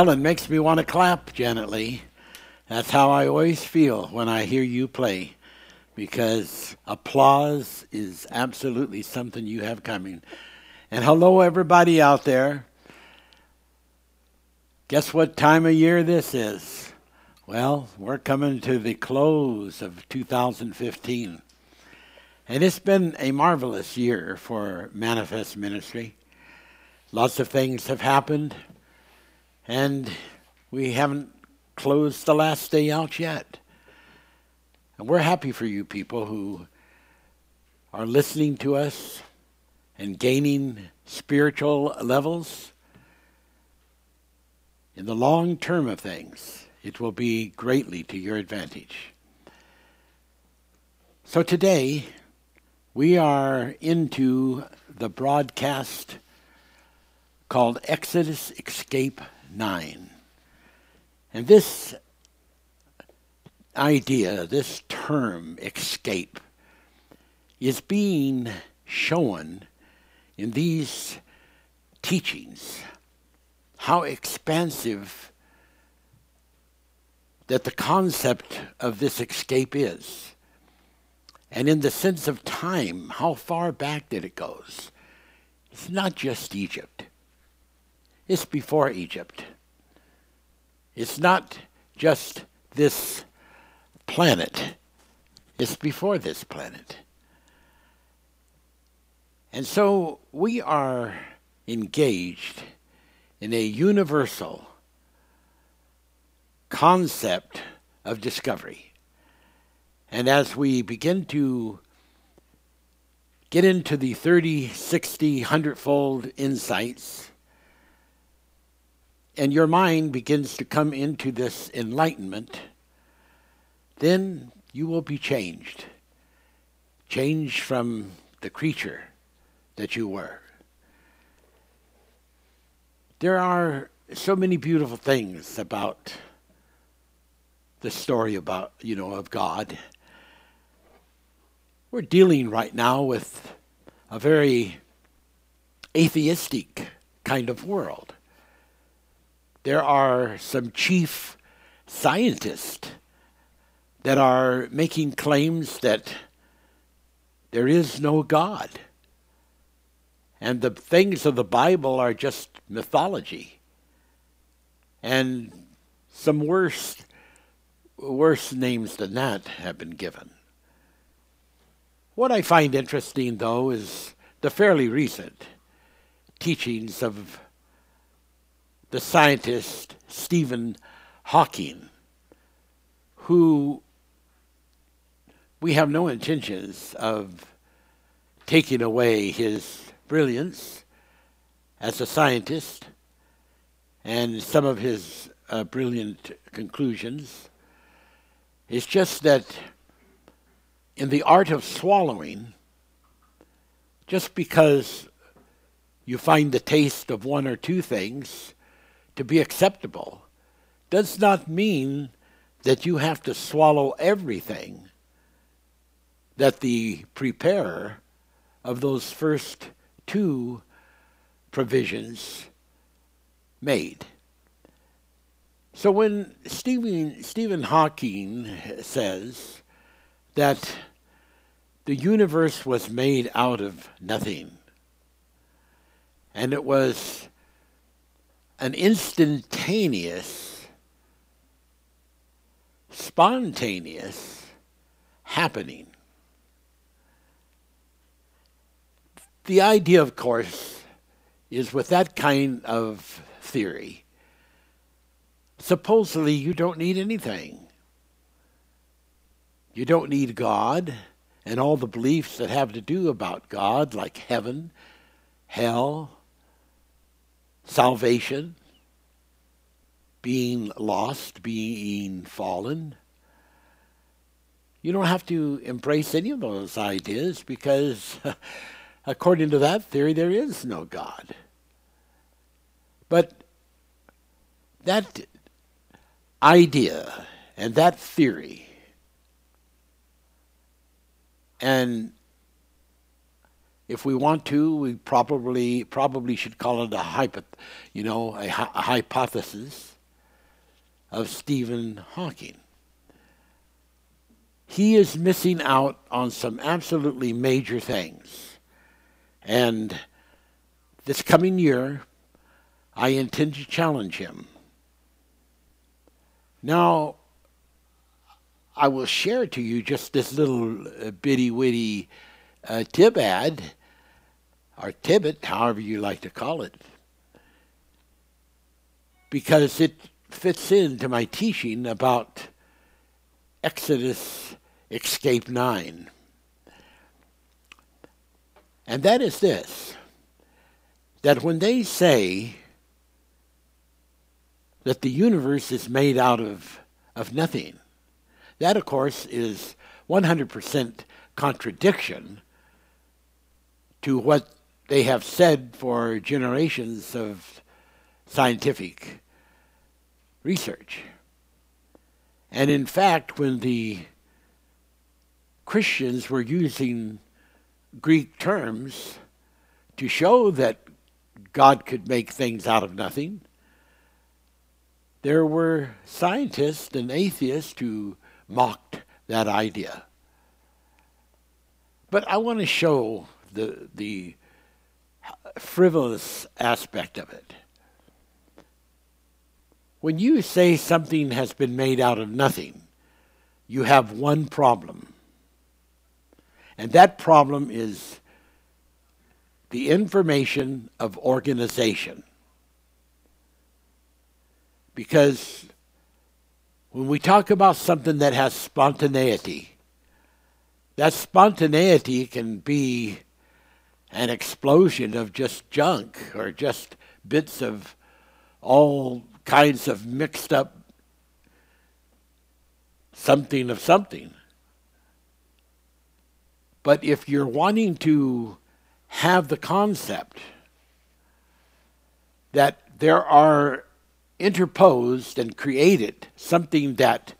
Well, it makes me want to clap, Janet Lee. That's how I always feel when I hear you play, because applause is absolutely something you have coming. And hello, everybody out there. Guess what time of year this is? Well, we're coming to the close of 2015. And it's been a marvelous year for Manifest Ministry. Lots of things have happened. And we haven't closed the last day out yet. And we're happy for you people who are listening to us and gaining spiritual levels. In the long term of things, it will be greatly to your advantage. So today, we are into the broadcast called Exodus Escape 9. And this idea, this term, escape, is being shown in these teachings. How expansive that the concept of this escape is. And in the sense of time, how far back did it goes? It's not just Egypt. It's before Egypt. It's not just this planet, it's before this planet. And so we are engaged in a universal concept of discovery. And as we begin to get into the 30, 60, 100 fold insights, and your mind begins to come into this enlightenment, then you will be changed. Changed from the creature that you were. There are so many beautiful things about the story about, you know, of God. We're dealing right now with a very atheistic kind of world there are some chief scientists that are making claims that there is no God. And the things of the Bible are just mythology. And some worse, worse names than that have been given. What I find interesting, though, is the fairly recent teachings of the scientist Stephen Hawking, who we have no intentions of taking away his brilliance as a scientist and some of his uh, brilliant conclusions. It's just that in the art of swallowing, just because you find the taste of one or two things to be acceptable does not mean that you have to swallow everything that the preparer of those first two provisions made. So when Stephen, Stephen Hawking says that the universe was made out of nothing, and it was an instantaneous, spontaneous happening. The idea, of course, is with that kind of theory, supposedly you don't need anything. You don't need God and all the beliefs that have to do about God, like heaven, hell, salvation, being lost, being fallen. You don't have to embrace any of those ideas because, according to that theory, there is no God. But that idea and that theory and if we want to, we probably probably should call it a hypo, you know, a, a hypothesis. of Stephen Hawking. He is missing out on some absolutely major things. And this coming year, I intend to challenge him. Now, I will share to you just this little uh, bitty witty uh, tib ad, or Tibet, however you like to call it, because it fits into my teaching about Exodus Escape 9. And that is this that when they say that the universe is made out of, of nothing, that, of course, is 100% contradiction to what they have said for generations of scientific research. And in fact, when the Christians were using Greek terms to show that God could make things out of nothing, there were scientists and atheists who mocked that idea. But I want to show the, the frivolous aspect of it. When you say something has been made out of nothing, you have one problem. And that problem is the information of organization. Because when we talk about something that has spontaneity, that spontaneity can be an explosion of just junk or just bits of all kinds of mixed up something of something. But if you're wanting to have the concept that there are interposed and created something that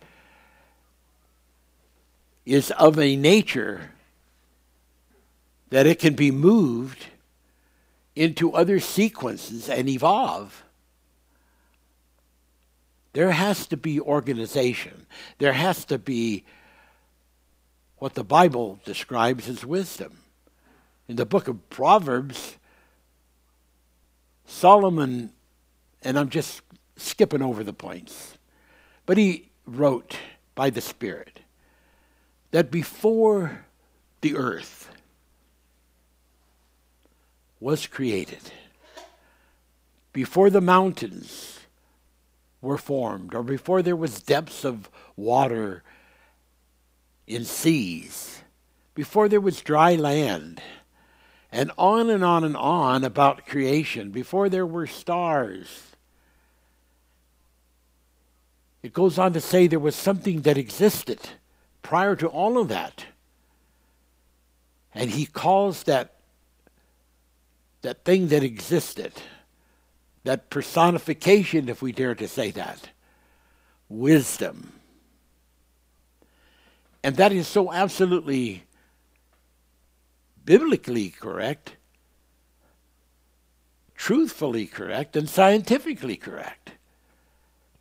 is of a nature that it can be moved into other sequences and evolve, there has to be organization. There has to be what the Bible describes as wisdom. In the book of Proverbs, Solomon, and I'm just skipping over the points, but he wrote by the Spirit that before the earth was created, before the mountains were formed, or before there was depths of water in seas, before there was dry land, and on and on and on about creation, before there were stars. It goes on to say there was something that existed prior to all of that. And he calls that that thing that existed that personification, if we dare to say that, wisdom. And that is so absolutely biblically correct, truthfully correct, and scientifically correct.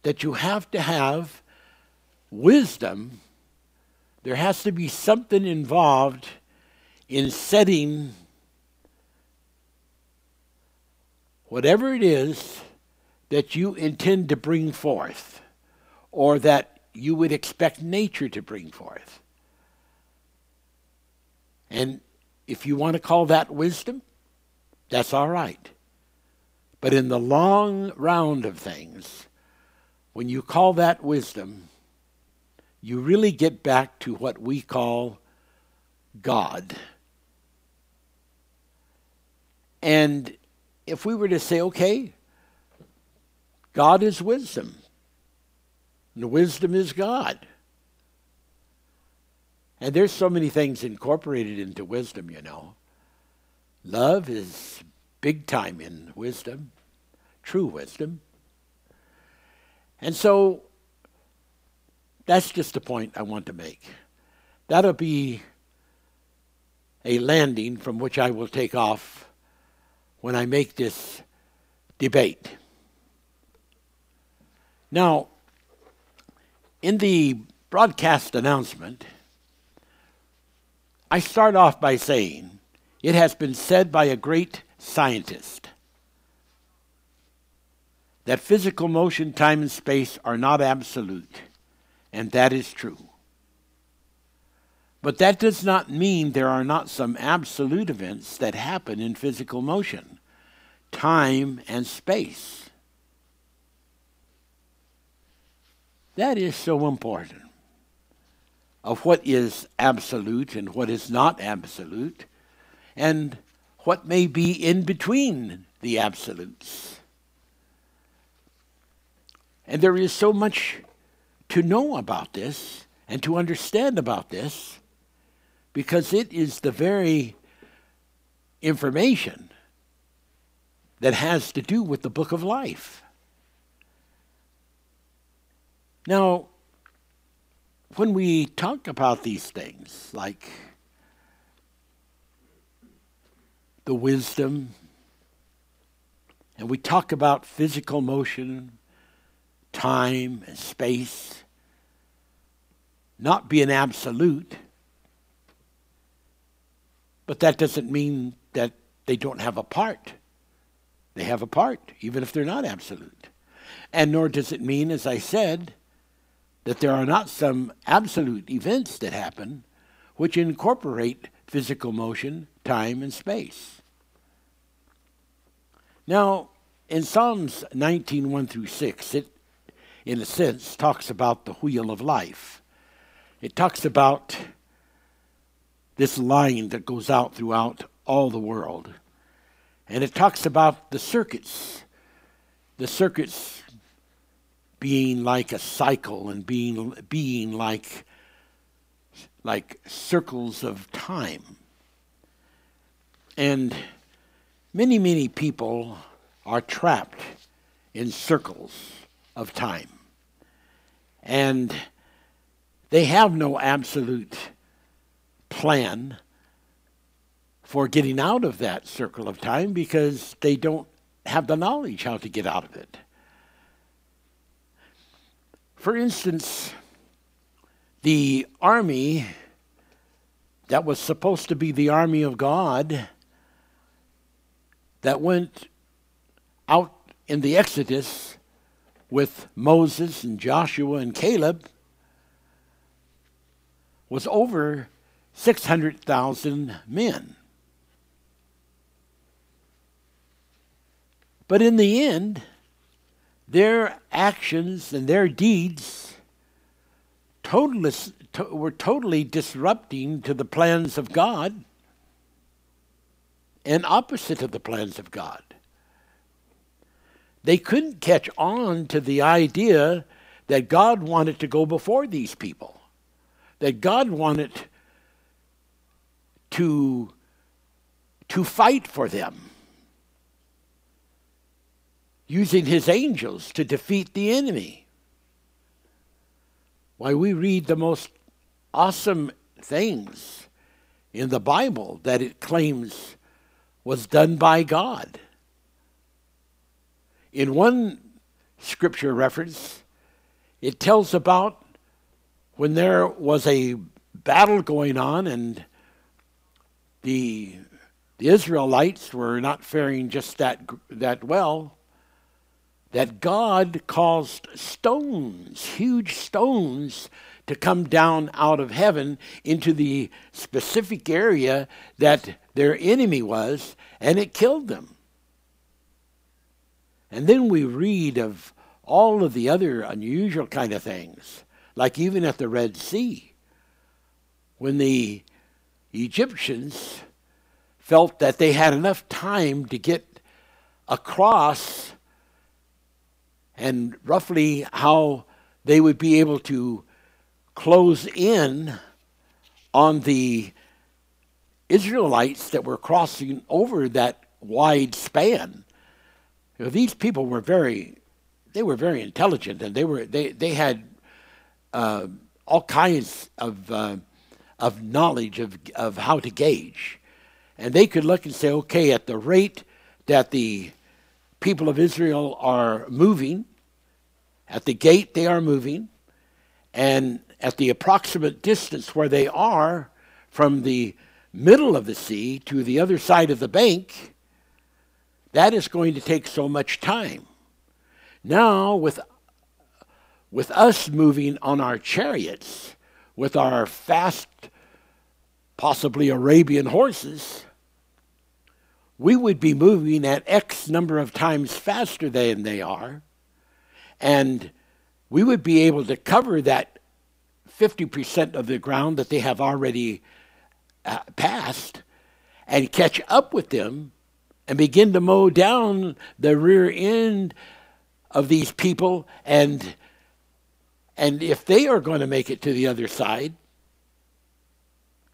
That you have to have wisdom, there has to be something involved in setting whatever it is that you intend to bring forth or that you would expect nature to bring forth. And if you want to call that wisdom, that's all right. But in the long round of things, when you call that wisdom, you really get back to what we call God. And if we were to say, okay, God is wisdom, and wisdom is God. And there's so many things incorporated into wisdom, you know. Love is big time in wisdom, true wisdom. And so that's just the point I want to make. That'll be a landing from which I will take off when I make this debate. Now, In the broadcast announcement, I start off by saying it has been said by a great scientist that physical motion, time, and space are not absolute, and that is true. But that does not mean there are not some absolute events that happen in physical motion, time, and space. That is so important of what is absolute and what is not absolute, and what may be in between the absolutes. And there is so much to know about this and to understand about this because it is the very information that has to do with the book of life. Now, when we talk about these things, like the wisdom, and we talk about physical motion, time, and space, not being absolute, but that doesn't mean that they don't have a part. They have a part, even if they're not absolute. And nor does it mean, as I said, that there are not some absolute events that happen which incorporate physical motion, time, and space. Now, in Psalms 19, 1 through 6, it, in a sense, talks about the wheel of life. It talks about this line that goes out throughout all the world. And it talks about the circuits. The circuits being like a cycle and being being like like circles of time. And many, many people are trapped in circles of time. And they have no absolute plan for getting out of that circle of time because they don't have the knowledge how to get out of it. For instance, the army that was supposed to be the army of God that went out in the Exodus with Moses and Joshua and Caleb was over 600,000 men. But in the end, their actions and their deeds to, were totally disrupting to the plans of God and opposite of the plans of God. They couldn't catch on to the idea that God wanted to go before these people, that God wanted to, to fight for them using his angels to defeat the enemy. Why, we read the most awesome things in the Bible that it claims was done by God. In one scripture reference, it tells about when there was a battle going on and the, the Israelites were not faring just that, that well that God caused stones, huge stones, to come down out of heaven into the specific area that their enemy was, and it killed them. And then we read of all of the other unusual kind of things, like even at the Red Sea, when the Egyptians felt that they had enough time to get across and roughly how they would be able to close in on the Israelites that were crossing over that wide span. You know, these people were very, they were very intelligent, and they were they they had uh, all kinds of uh, of knowledge of of how to gauge, and they could look and say, okay, at the rate that the people of Israel are moving, at the gait they are moving, And at the approximate distance where they are from the middle of the sea to the other side of the bank, that is going to take so much time. Now, with, with us moving on our chariots, with our fast, possibly Arabian horses, we would be moving at X number of times faster than they are, and we would be able to cover that 50% of the ground that they have already uh, passed and catch up with them and begin to mow down the rear end of these people and and if they are going to make it to the other side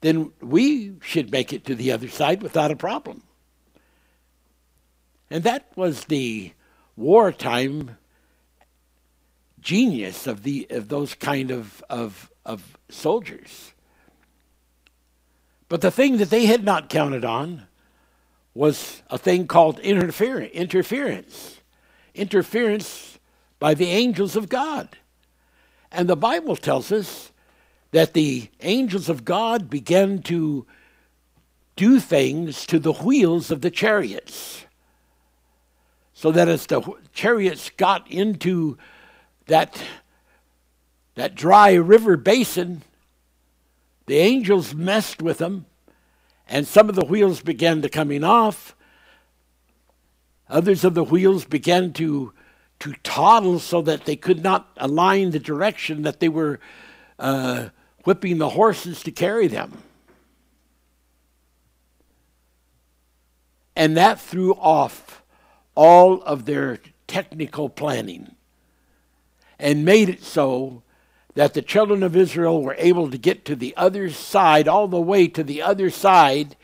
then we should make it to the other side without a problem. And that was the wartime genius of the of those kind of of, of soldiers. But the thing that they had not counted on was a thing called interference, interference, interference by the angels of God. And the Bible tells us that the angels of God began to do things to the wheels of the chariots. So that as the chariots got into that, that dry river basin, the angels messed with them and some of the wheels began to coming off. Others of the wheels began to to toddle so that they could not align the direction that they were uh, whipping the horses to carry them. And that threw off all of their technical planning and made it so that the children of Israel were able to get to the other side, all the way to the other side,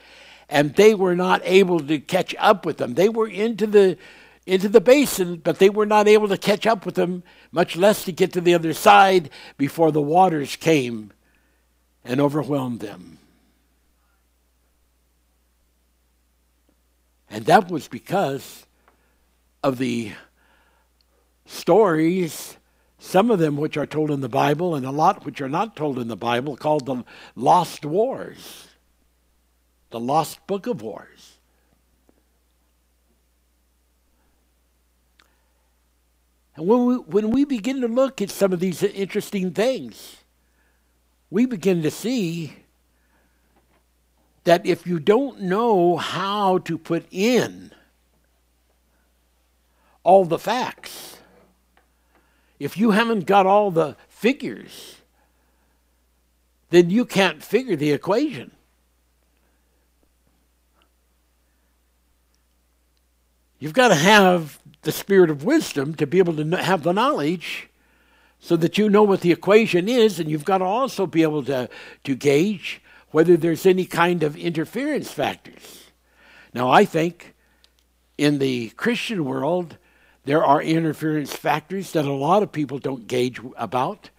and they were not able to catch up with them. They were into the into the basin, but they were not able to catch up with them, much less to get to the other side before the waters came and overwhelmed them. And that was because of the stories some of them which are told in the Bible, and a lot which are not told in the Bible, called the Lost Wars, the Lost Book of Wars. And when we, when we begin to look at some of these interesting things, we begin to see that if you don't know how to put in all the facts, if you haven't got all the figures, then you can't figure the equation. You've got to have the spirit of wisdom to be able to have the knowledge so that you know what the equation is, and you've got to also be able to, to gauge whether there's any kind of interference factors. Now, I think in the Christian world, there are interference factors that a lot of people don't gauge about,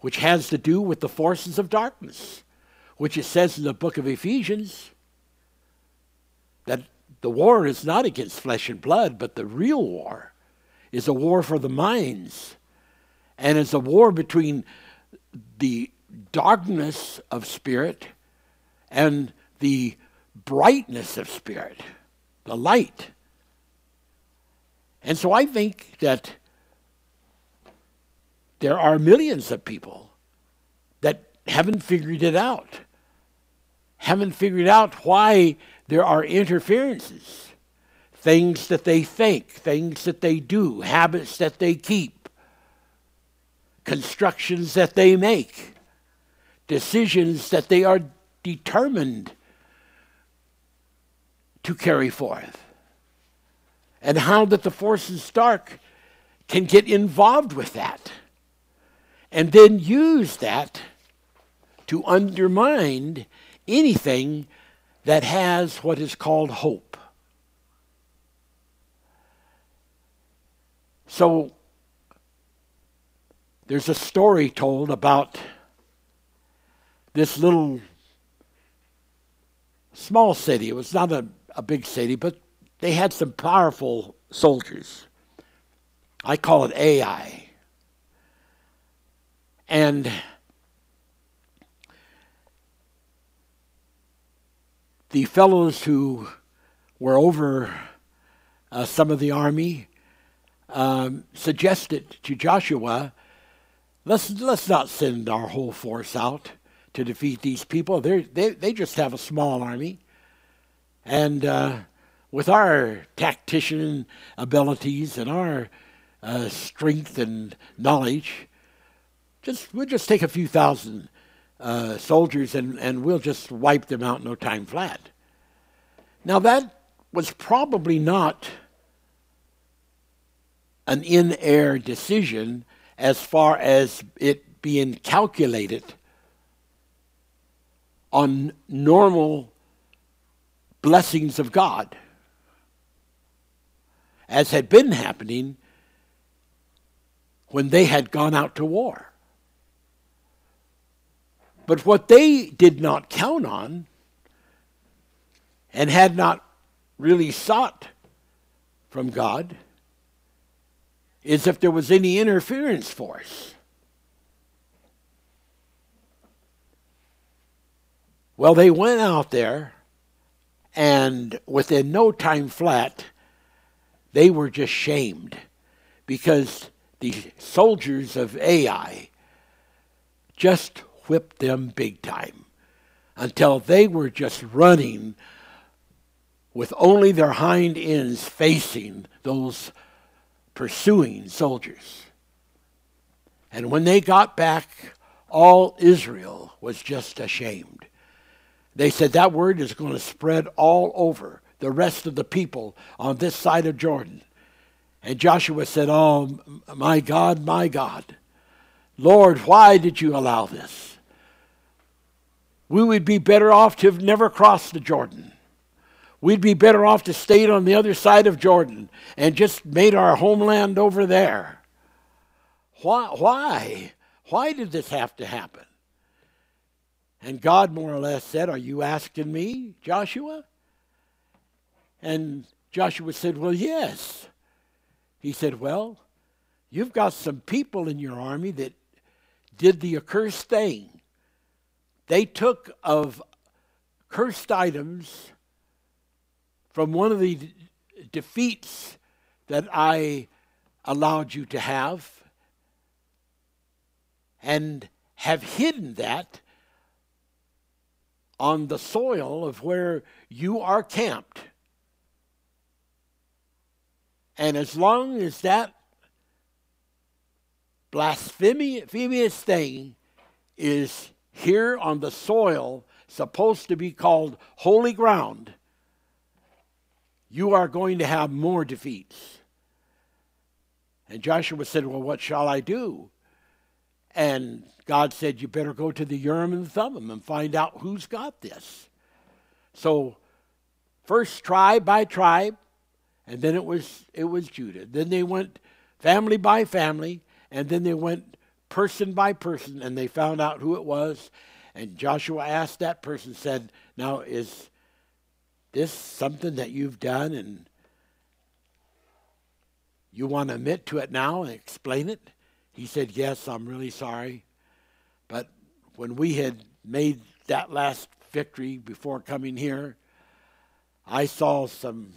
which has to do with the forces of darkness, which it says in the book of Ephesians that the war is not against flesh and blood, but the real war is a war for the minds. And it's a war between the darkness of spirit and the brightness of spirit, the light. And so I think that there are millions of people that haven't figured it out, haven't figured out why there are interferences, things that they think, things that they do, habits that they keep, constructions that they make, decisions that they are determined to carry forth and how that the forces dark can get involved with that and then use that to undermine anything that has what is called hope. So there's a story told about this little small city. It was not a, a big city, but they had some powerful soldiers. I call it Ai. And the fellows who were over uh, some of the army um, suggested to Joshua, let's, let's not send our whole force out to defeat these people. They're, they they just have a small army. And uh, with our tactician abilities and our uh, strength and knowledge, just we'll just take a few thousand uh, soldiers and, and we'll just wipe them out no time flat. Now that was probably not an in-air decision as far as it being calculated on normal blessings of God, as had been happening when they had gone out to war. But what they did not count on and had not really sought from God is if there was any interference force. Well, they went out there, and within no time flat, they were just shamed because the soldiers of Ai just whipped them big time until they were just running with only their hind ends facing those pursuing soldiers. And when they got back, all Israel was just ashamed. They said that word is going to spread all over the rest of the people on this side of Jordan. And Joshua said, Oh, my God, my God, Lord, why did you allow this? We would be better off to have never crossed the Jordan. We'd be better off to stay on the other side of Jordan and just made our homeland over there. Why? Why? Why did this have to happen? And God more or less said, Are you asking me, Joshua? And Joshua said, Well, yes. He said, Well, you've got some people in your army that did the accursed thing. They took of cursed items from one of the defeats that I allowed you to have and have hidden that on the soil of where you are camped. And as long as that blasphemous thing is here on the soil, supposed to be called holy ground, you are going to have more defeats. And Joshua said, Well, what shall I do? And God said, You better go to the Urim and the Thummim and find out who's got this. So, first tribe by tribe, and then it was it was Judah. Then they went family by family, and then they went person by person, and they found out who it was. And Joshua asked that person, said, Now is this something that you've done and you want to admit to it now and explain it? He said, Yes, I'm really sorry. But when we had made that last victory before coming here, I saw some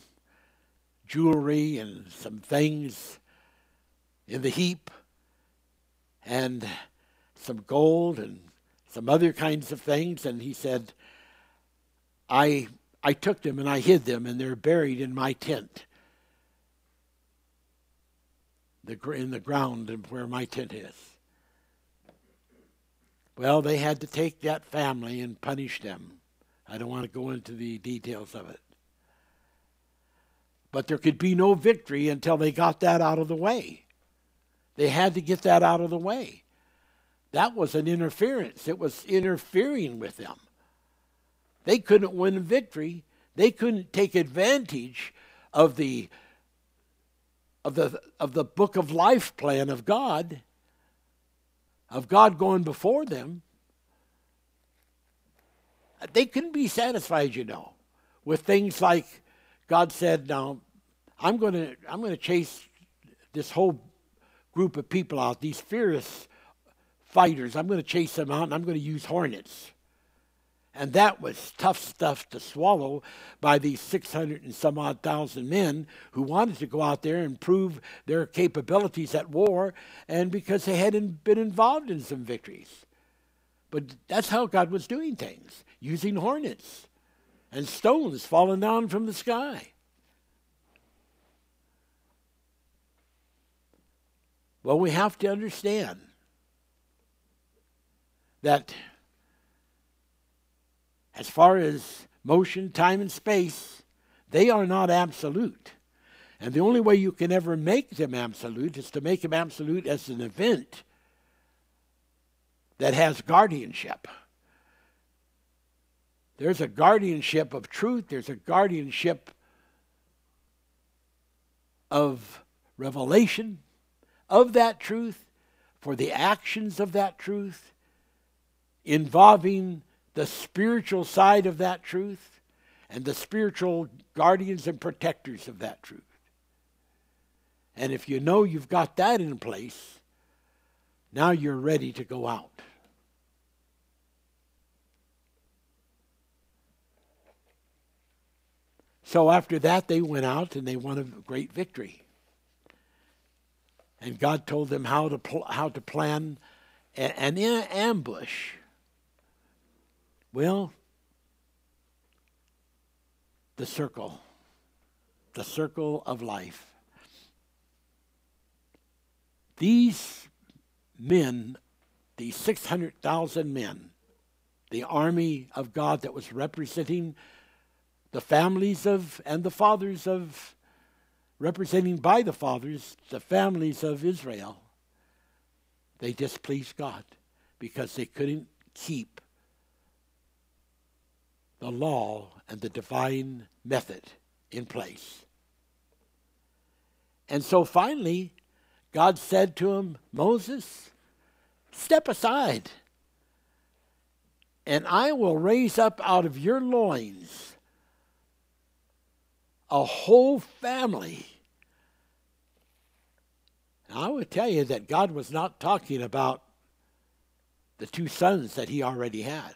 jewelry and some things in the heap and some gold and some other kinds of things. And he said, I I took them and I hid them, and they're buried in my tent, the, in the ground where my tent is. Well, they had to take that family and punish them. I don't want to go into the details of it. But there could be no victory until they got that out of the way. They had to get that out of the way. That was an interference, it was interfering with them. They couldn't win a victory. They couldn't take advantage of the of the of the book of life plan of God, of God going before them. They couldn't be satisfied, you know, with things like God said, "Now, I'm going to I'm going to chase this whole group of people out, these fierce fighters. I'm going to chase them out and I'm going to use hornets. And that was tough stuff to swallow by these 600 and some odd thousand men who wanted to go out there and prove their capabilities at war and because they hadn't been involved in some victories. But that's how God was doing things, using hornets and stones falling down from the sky. Well, we have to understand that as far as motion, time, and space, they are not absolute. And the only way you can ever make them absolute is to make them absolute as an event that has guardianship. There's a guardianship of truth, there's a guardianship of revelation of that truth for the actions of that truth involving the spiritual side of that truth and the spiritual guardians and protectors of that truth. And if you know you've got that in place, now you're ready to go out. So after that, they went out and they won a great victory. And God told them how to, pl- how to plan an ambush well, the circle, the circle of life. These men, these 600,000 men, the army of God that was representing the families of and the fathers of representing by the fathers the families of Israel they displeased God because they couldn't keep the law and the divine method in place. And so finally, God said to him, Moses, step aside, and I will raise up out of your loins a whole family. Now, I would tell you that God was not talking about the two sons that he already had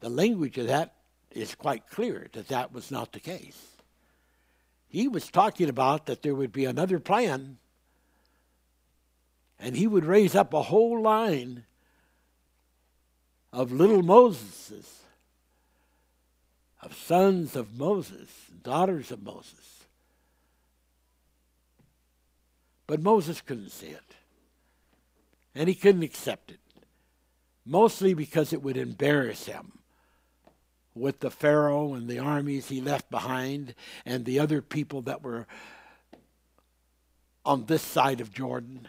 the language of that is quite clear that that was not the case. He was talking about that there would be another plan, and he would raise up a whole line of little Moseses, of sons of Moses, daughters of Moses. But Moses couldn't see it, and he couldn't accept it, mostly because it would embarrass him with the Pharaoh and the armies he left behind and the other people that were on this side of Jordan.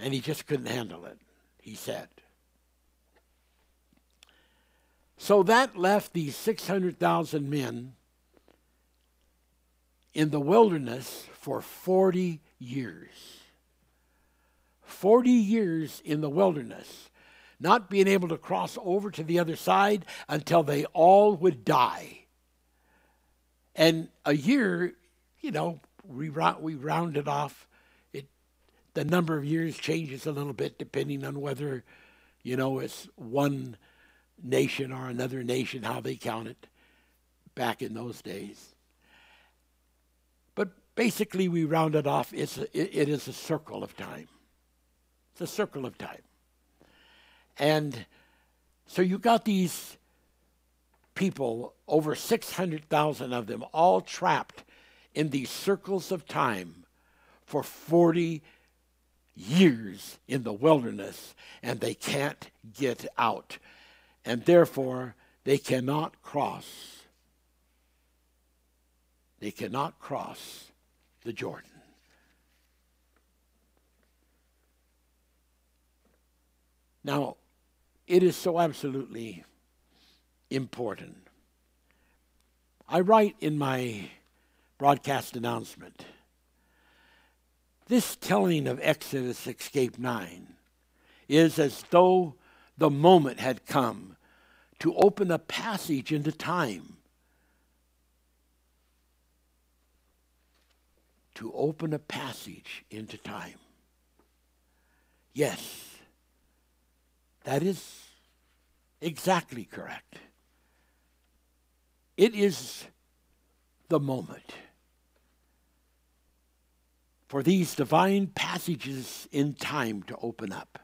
And he just couldn't handle it, he said. So that left these 600,000 men in the wilderness for 40 years. 40 years in the wilderness not being able to cross over to the other side until they all would die. And a year, you know, we, we rounded off. It, the number of years changes a little bit depending on whether, you know, it's one nation or another nation, how they count it back in those days. But basically, we rounded off, it's a, it, it is a circle of time. It's a circle of time. And so you got these people, over 600,000 of them, all trapped in these circles of time for 40 years in the wilderness, and they can't get out. And therefore, they cannot cross. They cannot cross the Jordan. Now, it is so absolutely important. I write in my broadcast announcement this telling of Exodus Escape 9 is as though the moment had come to open a passage into time. To open a passage into time. Yes, that is exactly correct. It is the moment for these divine passages in time to open up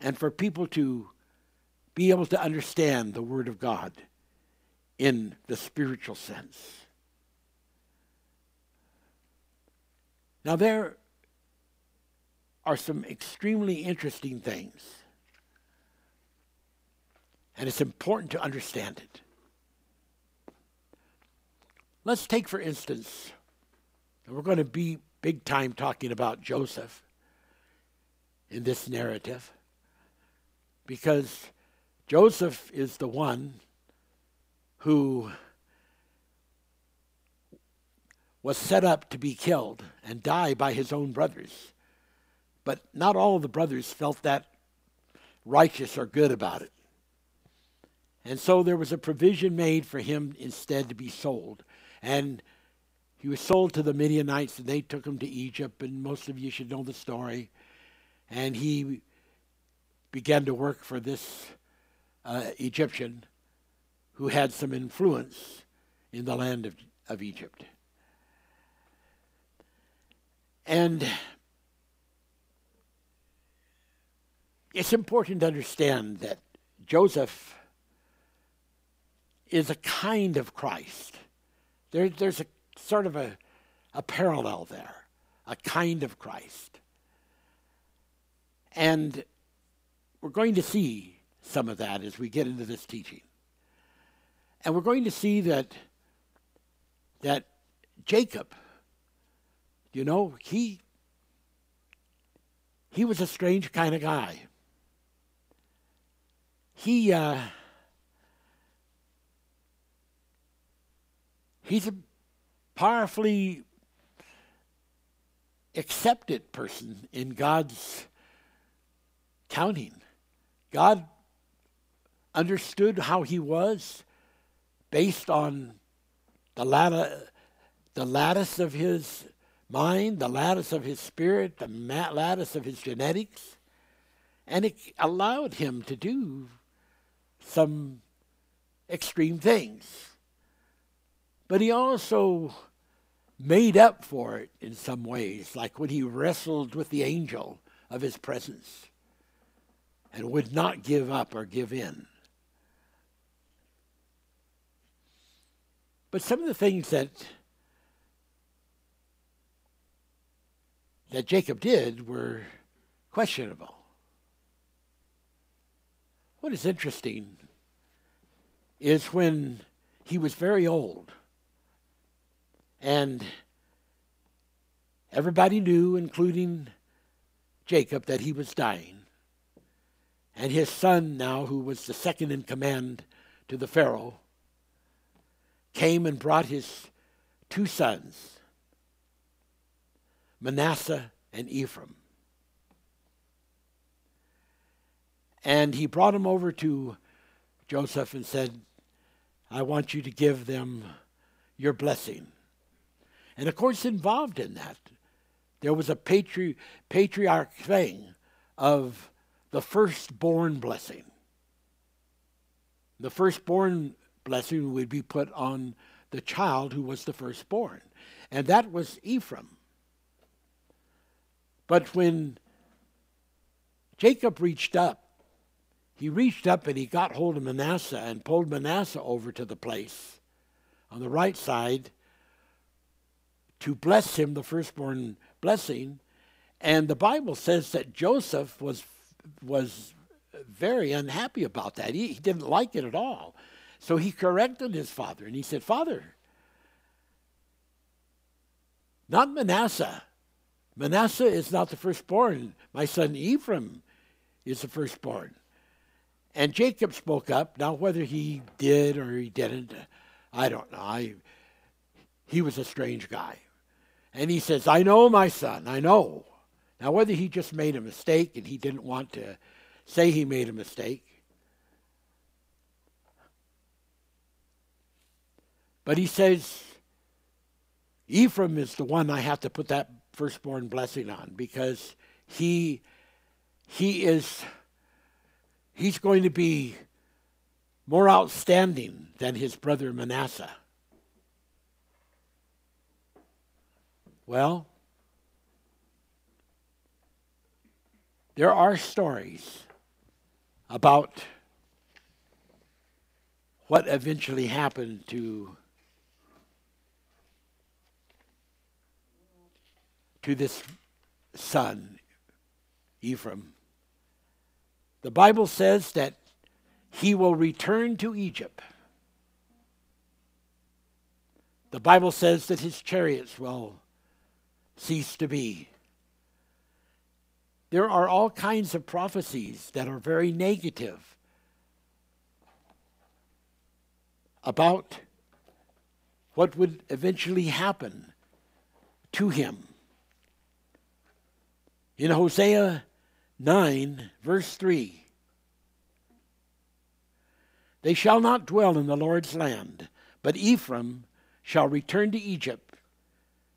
and for people to be able to understand the Word of God in the spiritual sense. Now, there are some extremely interesting things, and it's important to understand it. Let's take, for instance, and we're going to be big time talking about Joseph in this narrative because Joseph is the one who was set up to be killed and die by his own brothers. But not all of the brothers felt that righteous or good about it. And so there was a provision made for him instead to be sold. And he was sold to the Midianites, and they took him to Egypt, and most of you should know the story. And he began to work for this uh, Egyptian who had some influence in the land of, of Egypt. And it's important to understand that Joseph is a kind of Christ. There, there's a sort of a, a parallel there, a kind of Christ. And we're going to see some of that as we get into this teaching. And we're going to see that that Jacob, you know, he he was a strange kind of guy. He uh, he's a powerfully accepted person in God's counting. God understood how he was based on the lattice, the lattice of his mind, the lattice of his spirit, the lattice of his genetics, and it allowed him to do some extreme things. But he also made up for it in some ways, like when he wrestled with the angel of his presence and would not give up or give in. But some of the things that that Jacob did were questionable. What is interesting is when he was very old and everybody knew, including Jacob, that he was dying. And his son, now, who was the second in command to the Pharaoh, came and brought his two sons, Manasseh and Ephraim. And he brought them over to Joseph and said, I want you to give them your blessing. And of course, involved in that, there was a patri- patriarch thing of the firstborn blessing. The firstborn blessing would be put on the child who was the firstborn, and that was Ephraim. But when Jacob reached up, he reached up and he got hold of Manasseh and pulled Manasseh over to the place on the right side to bless him, the firstborn blessing. And the Bible says that Joseph was was very unhappy about that. He, he didn't like it at all. So he corrected his father and he said, Father, not Manasseh. Manasseh is not the firstborn. My son Ephraim is the firstborn. And Jacob spoke up. Now, whether he did or he didn't, I don't know. I, he was a strange guy. And he says, I know, my son, I know. Now, whether he just made a mistake and he didn't want to say he made a mistake, but he says, Ephraim is the one I have to put that firstborn blessing on because he he is he's going to be more outstanding than his brother Manasseh. Well, there are stories about what eventually happened to to this son Ephraim the Bible says that he will return to Egypt. The Bible says that his chariots will cease to be. There are all kinds of prophecies that are very negative about what would eventually happen to him. In Hosea 9, verse 3. They shall not dwell in the Lord's land, but Ephraim shall return to Egypt,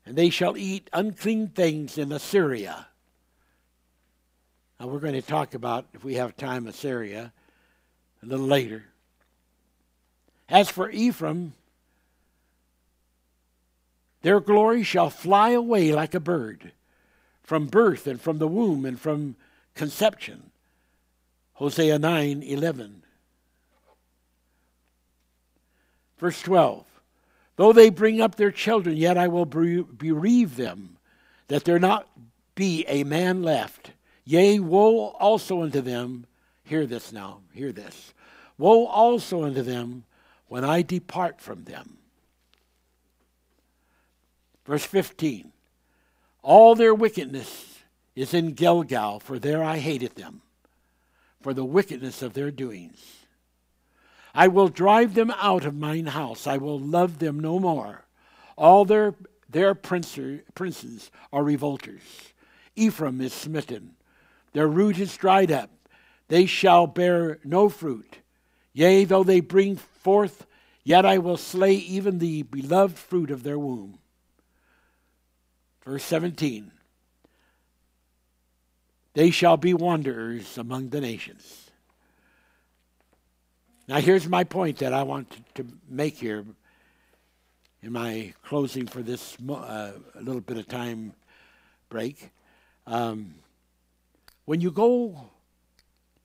and they shall eat unclean things in Assyria. Now, we're going to talk about, if we have time, Assyria a little later. As for Ephraim, their glory shall fly away like a bird from birth and from the womb and from conception. Hosea 9 11. Verse 12 Though they bring up their children, yet I will bereave them, that there not be a man left. Yea, woe also unto them. Hear this now, hear this. Woe also unto them when I depart from them. Verse 15 All their wickedness is in Gilgal, for there I hated them, for the wickedness of their doings. I will drive them out of mine house, I will love them no more. All their, their princes are revolters. Ephraim is smitten, their root is dried up, they shall bear no fruit. Yea, though they bring forth, yet I will slay even the beloved fruit of their womb. Verse 17 they shall be wanderers among the nations. Now, here's my point that I want to make here in my closing for this uh, little bit of time break. Um, when you go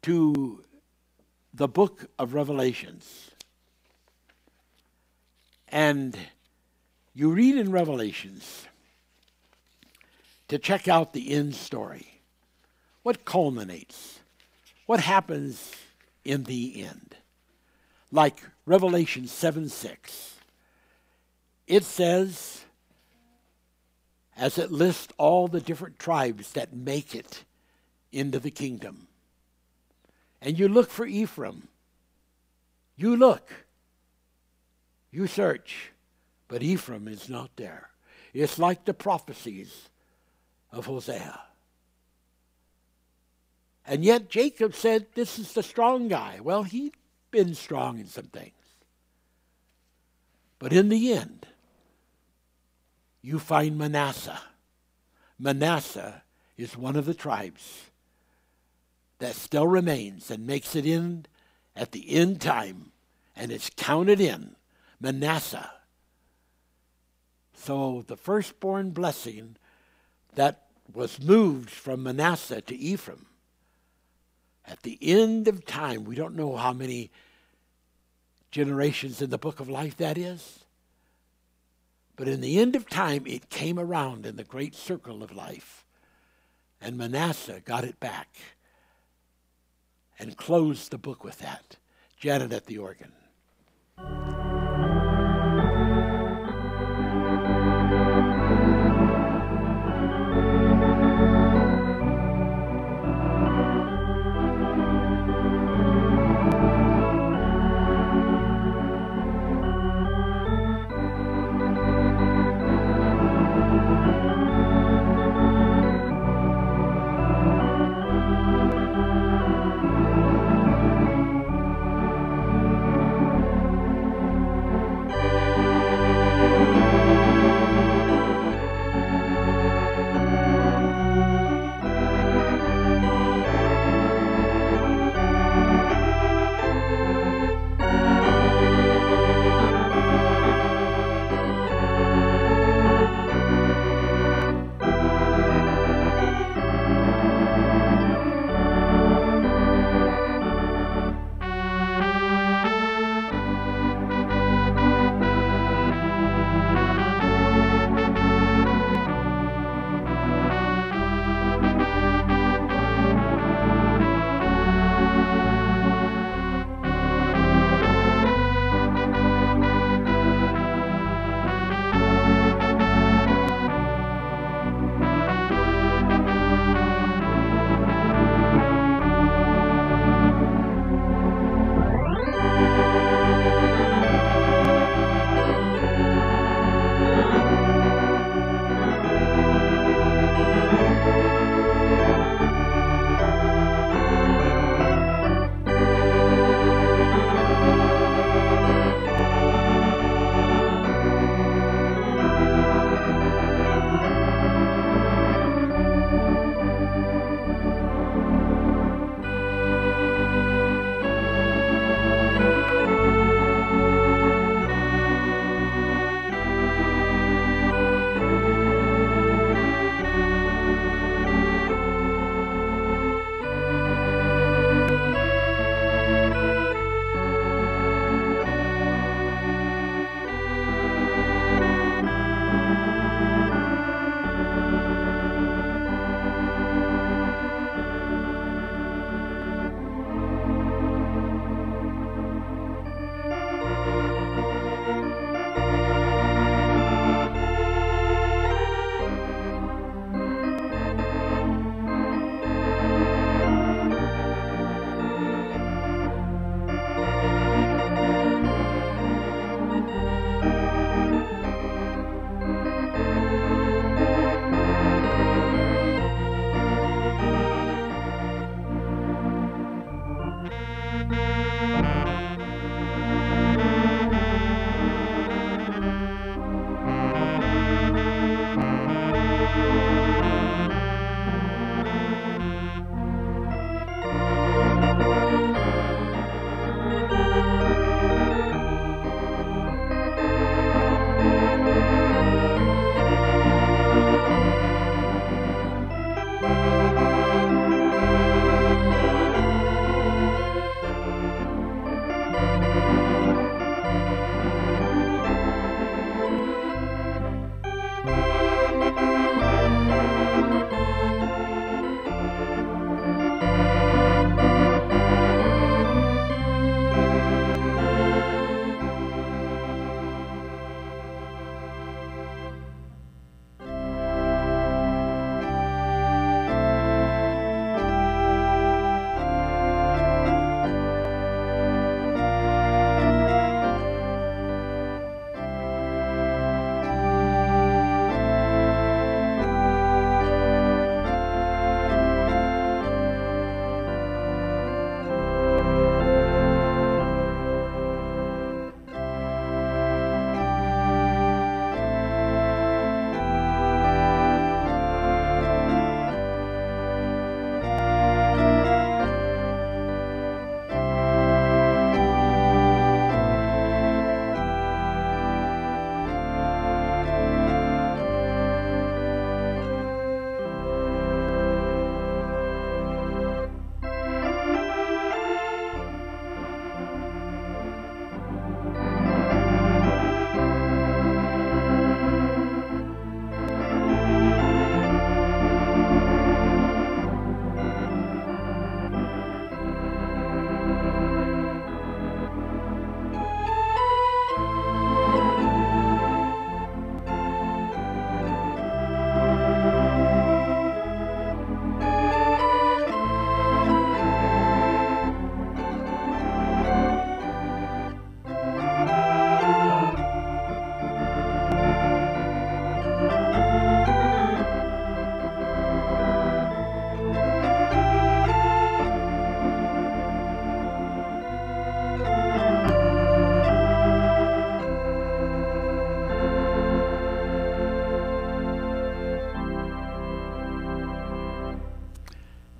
to the book of Revelations and you read in Revelations to check out the end story, what culminates? What happens in the end? Like Revelation 7 6. It says, as it lists all the different tribes that make it into the kingdom. And you look for Ephraim. You look. You search. But Ephraim is not there. It's like the prophecies of Hosea. And yet Jacob said, This is the strong guy. Well, he'd been strong in some things. But in the end, you find Manasseh. Manasseh is one of the tribes that still remains and makes it in at the end time, and it's counted in Manasseh. So the firstborn blessing that was moved from Manasseh to Ephraim at the end of time, we don't know how many generations in the book of life that is. But in the end of time, it came around in the great circle of life. And Manasseh got it back and closed the book with that. Janet at the organ.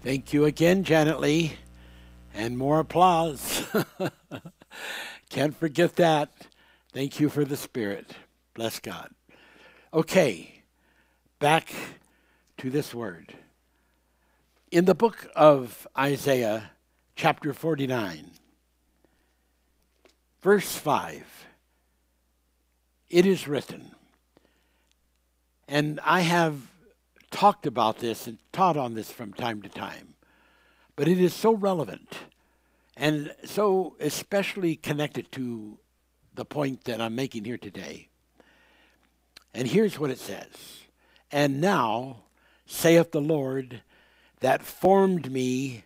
Thank you again, Janet Lee. And more applause. Can't forget that. Thank you for the Spirit. Bless God. Okay, back to this word. In the book of Isaiah, chapter 49, verse 5, it is written, and I have talked about this and taught on this from time to time, but it is so relevant and so especially connected to the point that I'm making here today. And here's what it says And now, saith the Lord, that formed me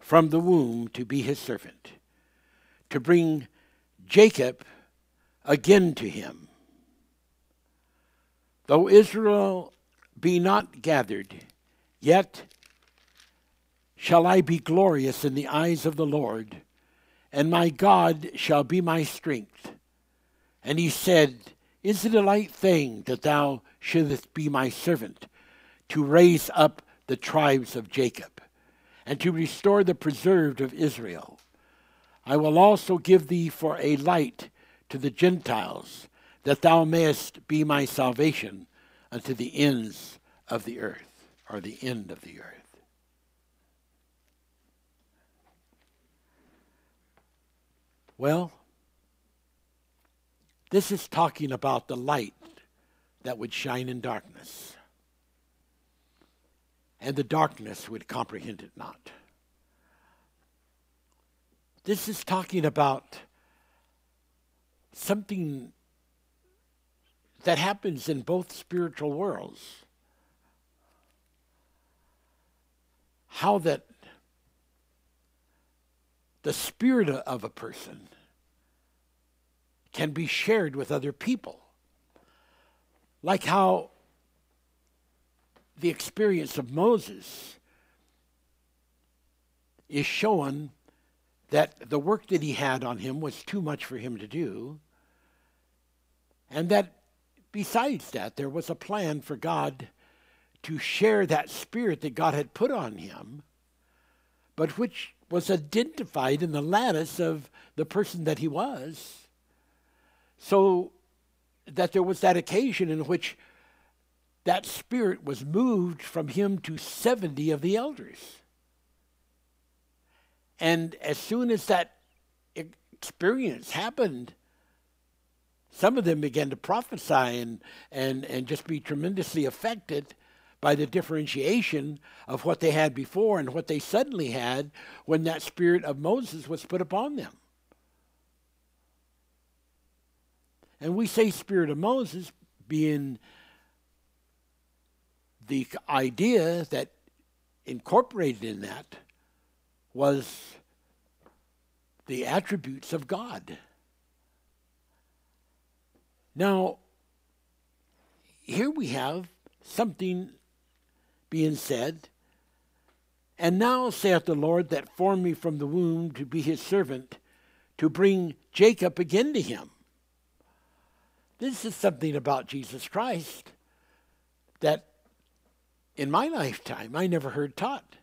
from the womb to be his servant, to bring Jacob again to him. Though Israel be not gathered, yet shall I be glorious in the eyes of the Lord, and my God shall be my strength. And he said, Is it a light thing that thou shouldest be my servant, to raise up the tribes of Jacob, and to restore the preserved of Israel? I will also give thee for a light to the Gentiles, that thou mayest be my salvation unto the ends of the earth, or the end of the earth. Well, this is talking about the light that would shine in darkness, and the darkness would comprehend it not. This is talking about something that happens in both spiritual worlds. How that the spirit of a person can be shared with other people. Like how the experience of Moses is showing that the work that he had on him was too much for him to do, and that besides that, there was a plan for God to share that spirit that God had put on him, but which was identified in the lattice of the person that he was, so that there was that occasion in which that spirit was moved from him to 70 of the elders. And as soon as that experience happened, some of them began to prophesy and, and, and just be tremendously affected by the differentiation of what they had before and what they suddenly had when that spirit of Moses was put upon them. And we say spirit of Moses being the idea that incorporated in that was the attributes of God. Now, here we have something being said. And now saith the Lord that formed me from the womb to be his servant, to bring Jacob again to him. This is something about Jesus Christ that in my lifetime I never heard taught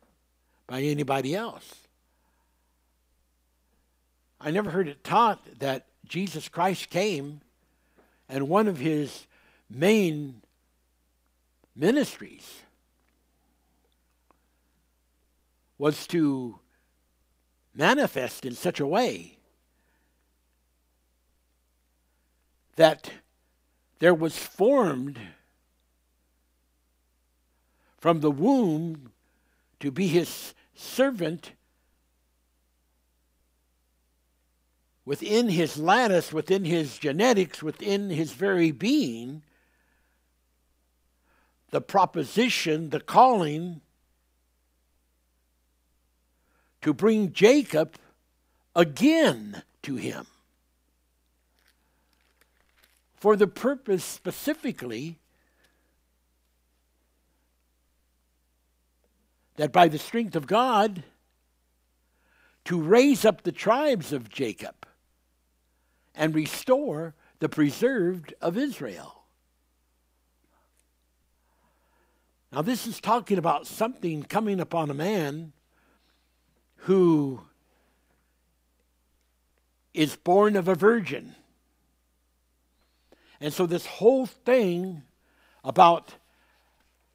by anybody else. I never heard it taught that Jesus Christ came and one of his main ministries was to manifest in such a way that there was formed from the womb to be his servant within his lattice, within his genetics, within his very being, the proposition, the calling to bring Jacob again to him. For the purpose specifically that by the strength of God, to raise up the tribes of Jacob and restore the preserved of Israel. Now, this is talking about something coming upon a man who is born of a virgin. And so, this whole thing about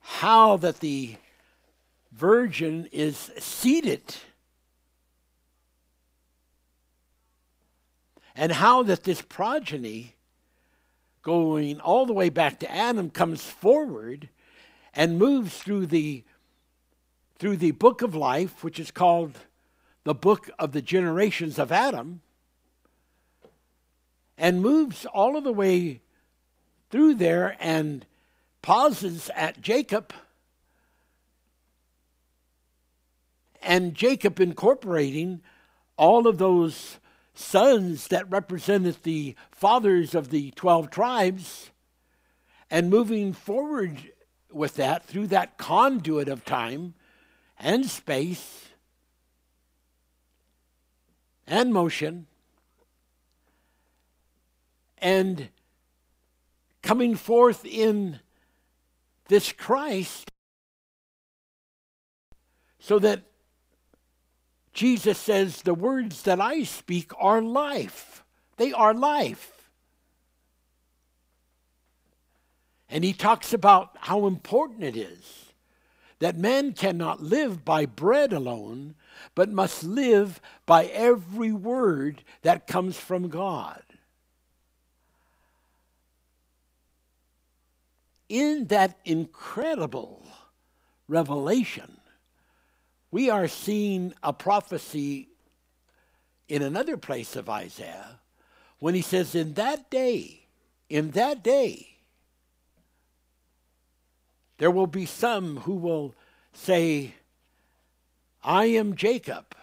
how that the virgin is seated and how that this progeny going all the way back to Adam comes forward and moves through the through the book of life which is called the book of the generations of Adam and moves all of the way through there and pauses at Jacob. And Jacob incorporating all of those sons that represented the fathers of the 12 tribes and moving forward with that through that conduit of time and space and motion and coming forth in this Christ so that Jesus says, The words that I speak are life. They are life. And he talks about how important it is that man cannot live by bread alone, but must live by every word that comes from God. In that incredible revelation, we are seeing a prophecy in another place of Isaiah when he says, In that day, in that day, there will be some who will say, I am Jacob,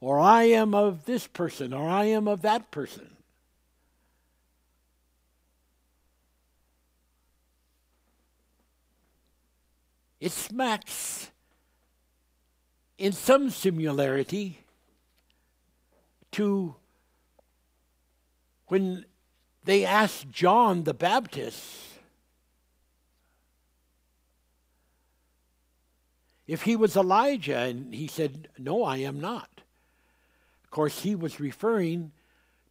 or I am of this person, or I am of that person. It smacks in some similarity to when they asked John the Baptist if he was Elijah, and he said, No, I am not. Of course, he was referring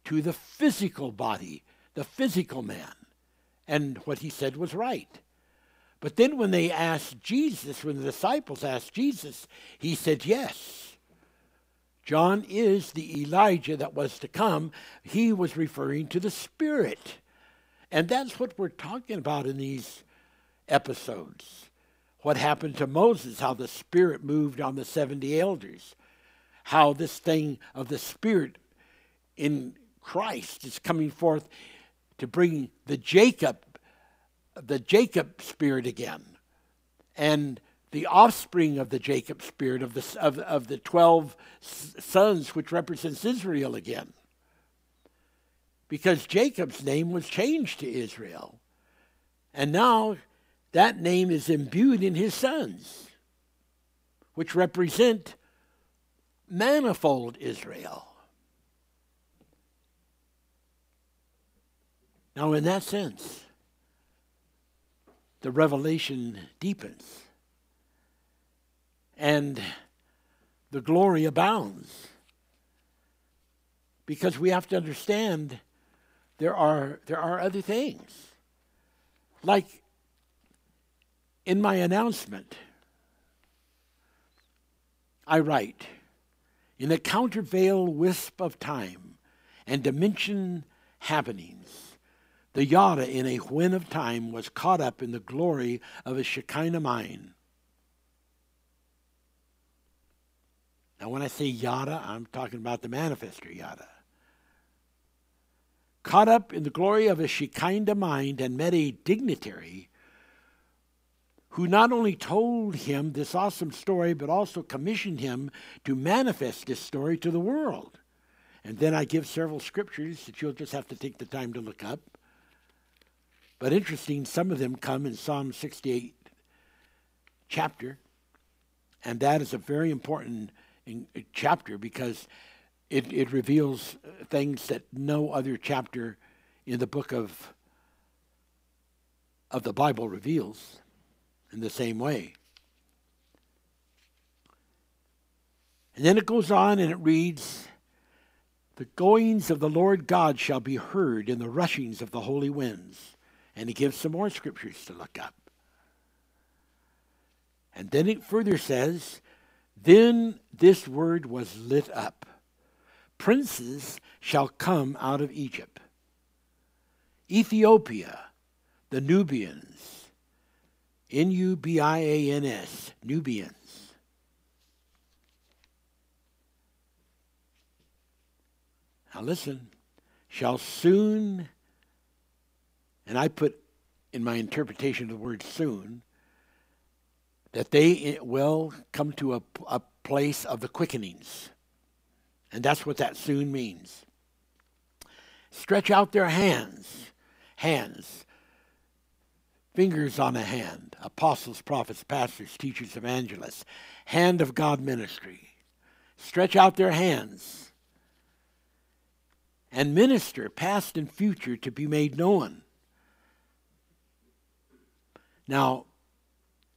to the physical body, the physical man. And what he said was right. But then when they asked Jesus, when the disciples asked Jesus, he said, Yes. John is the Elijah that was to come. He was referring to the Spirit. And that's what we're talking about in these episodes. What happened to Moses, how the Spirit moved on the 70 elders, how this thing of the Spirit in Christ is coming forth to bring the Jacob the Jacob spirit again, and the offspring of the Jacob spirit of the of, of the twelve sons, which represents Israel again. Because Jacob's name was changed to Israel, and now that name is imbued in his sons, which represent manifold Israel. Now, in that sense, the revelation deepens and the glory abounds. Because we have to understand there are, there are other things. Like in my announcement, I write, in a countervail wisp of time and dimension happenings, the yada in a when of time was caught up in the glory of a Shekinah mind. Now, when I say yada, I'm talking about the manifester yada. Caught up in the glory of a Shekinah mind and met a dignitary who not only told him this awesome story, but also commissioned him to manifest this story to the world. And then I give several scriptures that you'll just have to take the time to look up. But interesting, some of them come in Psalm 68 chapter, and that is a very important in, uh, chapter because it, it reveals uh, things that no other chapter in the book of, of the Bible reveals. In the same way. And then it goes on and it reads, The goings of the Lord God shall be heard in the rushings of the holy winds. And he gives some more scriptures to look up. And then it further says, Then this word was lit up. Princes shall come out of Egypt. Ethiopia, the Nubians, N U B I A N S, Nubians. Now listen, shall soon, and I put in my interpretation of the word soon, that they will come to a, a place of the quickenings. And that's what that soon means. Stretch out their hands, hands, fingers on a hand, apostles, prophets, pastors, teachers, evangelists, hand of God ministry. Stretch out their hands and minister, past and future, to be made known. Now,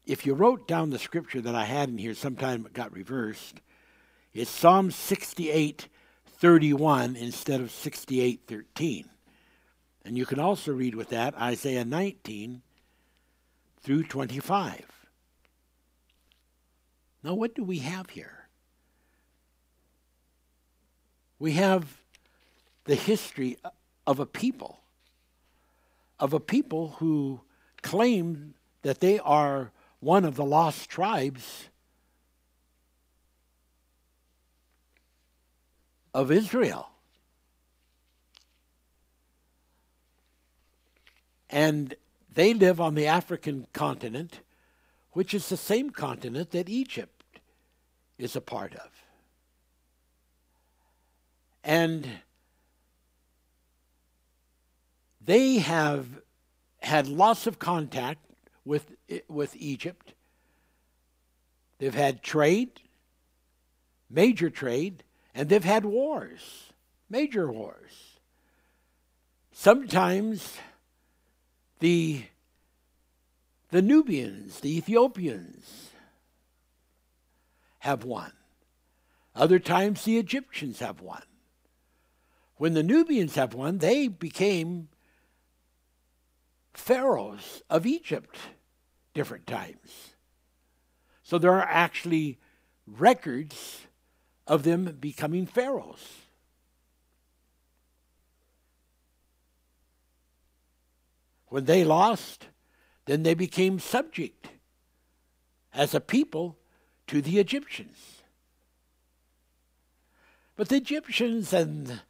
if you wrote down the scripture that I had in here, sometime it got reversed. It's Psalm 68 31 instead of 68 13. And you can also read with that Isaiah 19 through 25. Now, what do we have here? We have the history of a people, of a people who claim that they are one of the lost tribes of Israel. And they live on the African continent, which is the same continent that Egypt is a part of. And they have had lots of contact with, with Egypt. They've had trade, major trade, and they've had wars, major wars. Sometimes the, the Nubians, the Ethiopians, have won. Other times the Egyptians have won. When the Nubians have won, they became pharaohs of Egypt different times. So there are actually records of them becoming pharaohs. When they lost, then they became subject as a people to the Egyptians. But the Egyptians and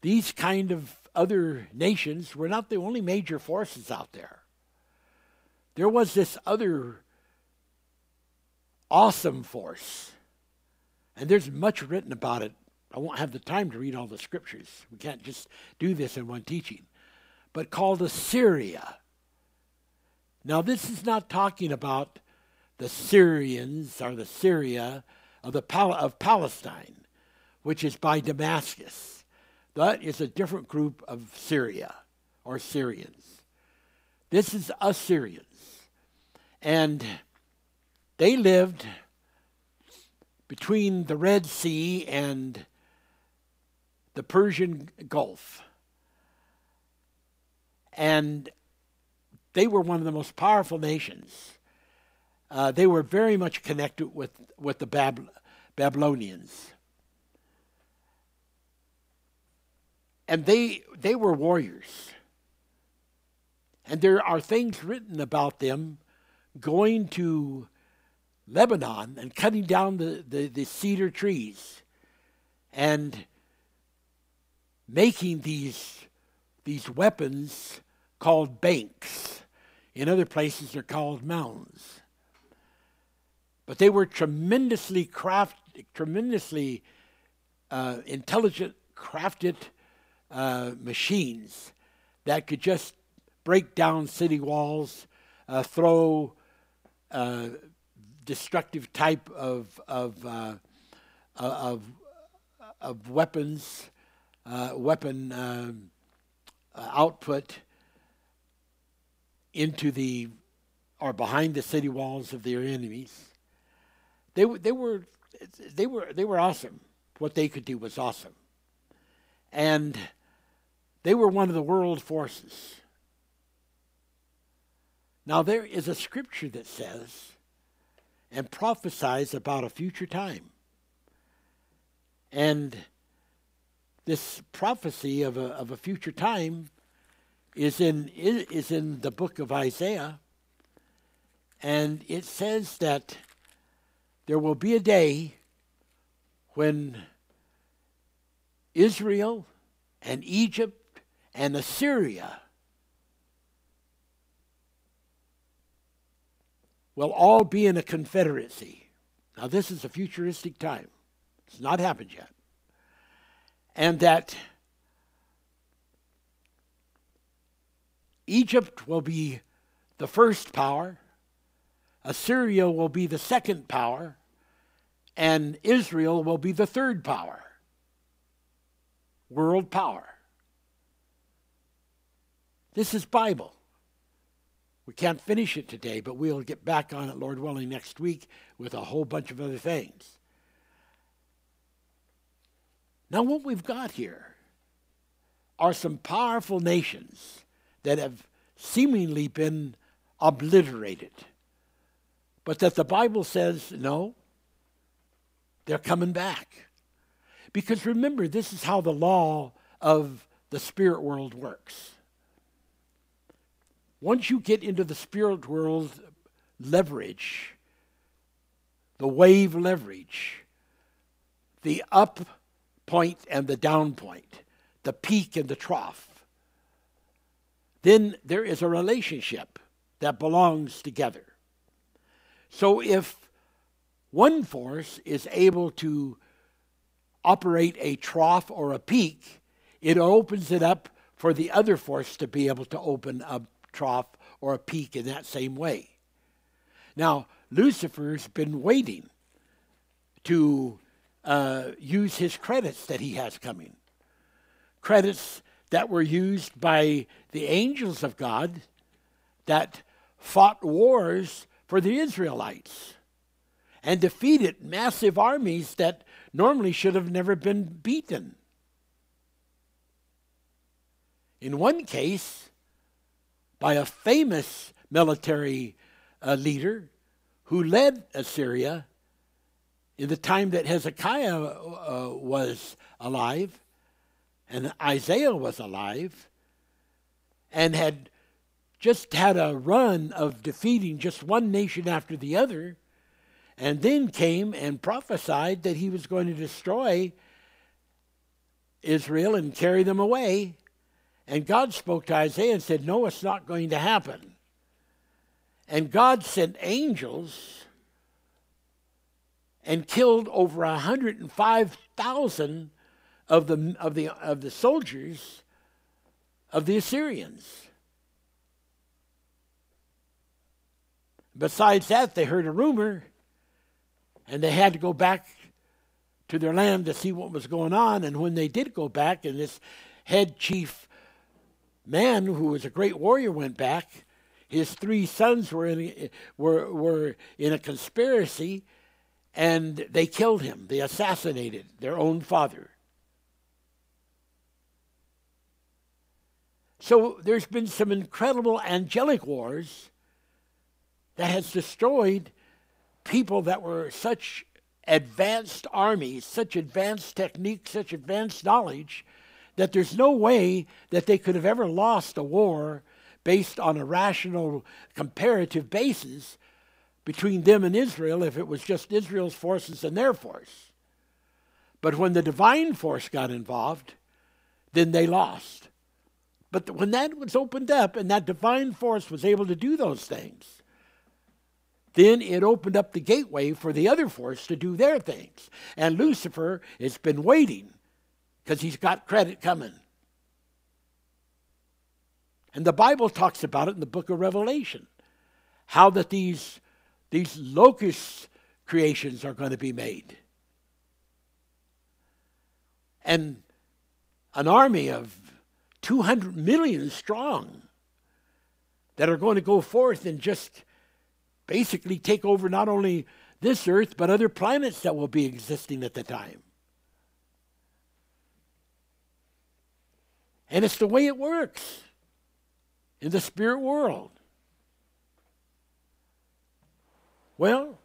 these kind of other nations were not the only major forces out there. There was this other awesome force. And there's much written about it. I won't have the time to read all the scriptures. We can't just do this in one teaching. But called Assyria. Now, this is not talking about the Syrians or the Syria of, the Pal- of Palestine, which is by Damascus. That is a different group of Syria or Syrians. This is Assyrians. And they lived between the Red Sea and the Persian Gulf. And they were one of the most powerful nations. Uh, they were very much connected with, with the Bab- Babylonians. and they they were warriors. And there are things written about them going to Lebanon and cutting down the, the, the cedar trees and making these these weapons called banks. In other places, they're called mounds. But they were tremendously craft, tremendously uh, intelligent, crafted uh, machines that could just break down city walls, uh, throw uh, destructive type of of uh, uh, of, of weapons, uh, weapon um, output, into the or behind the city walls of their enemies. They, they were they were they were awesome. What they could do was awesome. And they were one of the world forces. Now there is a scripture that says and prophesies about a future time. And this prophecy of a, of a future time is in, is in the book of Isaiah. And it says that there will be a day when Israel and Egypt and Assyria will all be in a confederacy. Now, this is a futuristic time, it's not happened yet. And that Egypt will be the first power, Assyria will be the second power, and Israel will be the third power. World power. This is Bible. We can't finish it today, but we'll get back on it, Lord willing, next week with a whole bunch of other things. Now, what we've got here are some powerful nations that have seemingly been obliterated, but that the Bible says, no, they're coming back. Because remember, this is how the law of the spirit world works. Once you get into the spirit world leverage, the wave leverage, the up point and the down point, the peak and the trough, then there is a relationship that belongs together. So if one force is able to operate a trough or a peak, it opens it up for the other force to be able to open a trough or a peak in that same way. Now, Lucifer's been waiting to uh, use his credits that he has coming. Credits that were used by the angels of God that fought wars for the Israelites and defeated massive armies that normally should have never been beaten. In one case, by a famous military uh, leader who led Assyria the time that Hezekiah uh, was alive and Isaiah was alive and had just had a run of defeating just one nation after the other and then came and prophesied that he was going to destroy Israel and carry them away. And God spoke to Isaiah and said, No, it's not going to happen. And God sent angels and killed over 105,000 of the, of, the, of the soldiers of the Assyrians. Besides that, they heard a rumor and they had to go back to their land to see what was going on. And when they did go back, and this head chief man, who was a great warrior, went back, his three sons were in were were in a conspiracy, and they killed him. They assassinated their own father. So there's been some incredible angelic wars that has destroyed people that were such advanced armies, such advanced techniques, such advanced knowledge, that there's no way that they could have ever lost a war based on a rational comparative basis between them and Israel if it was just Israel's forces and their force. But when the divine force got involved, then they lost. But when that was opened up and that divine force was able to do those things, then it opened up the gateway for the other force to do their things. And Lucifer has been waiting because he's got credit coming. And the Bible talks about it in the book of Revelation how that these, these locust creations are going to be made. And an army of 200 million strong that are going to go forth and just basically take over not only this earth, but other planets that will be existing at the time. And it's the way it works in the spirit world. Well,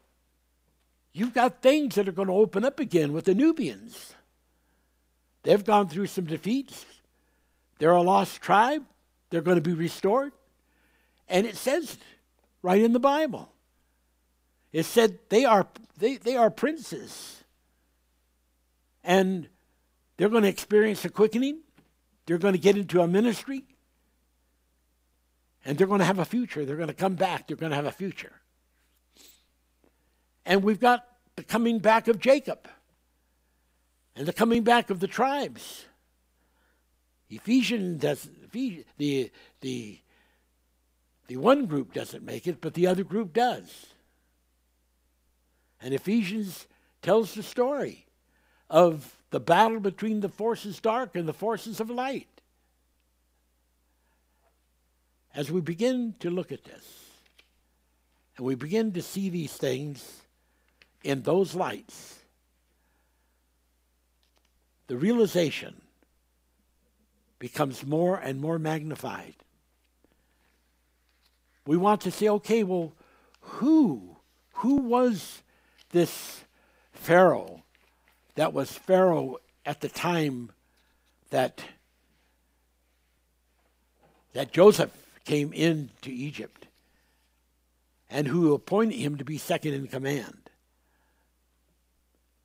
you've got things that are going to open up again with the Nubians. They've gone through some defeats. They're a lost tribe. They're going to be restored. And it says right in the Bible. It said they are they, they are princes. And they're going to experience a quickening. They're going to get into a ministry. And they're going to have a future. They're going to come back. They're going to have a future. And we've got the coming back of Jacob and the coming back of the tribes. Ephesians does the the the one group doesn't make it, but the other group does. And Ephesians tells the story of the battle between the forces dark and the forces of light. As we begin to look at this, and we begin to see these things in those lights, the realization becomes more and more magnified. We want to say, okay, well, who? Who was this Pharaoh that was Pharaoh at the time that that Joseph came into Egypt and who appointed him to be second in command?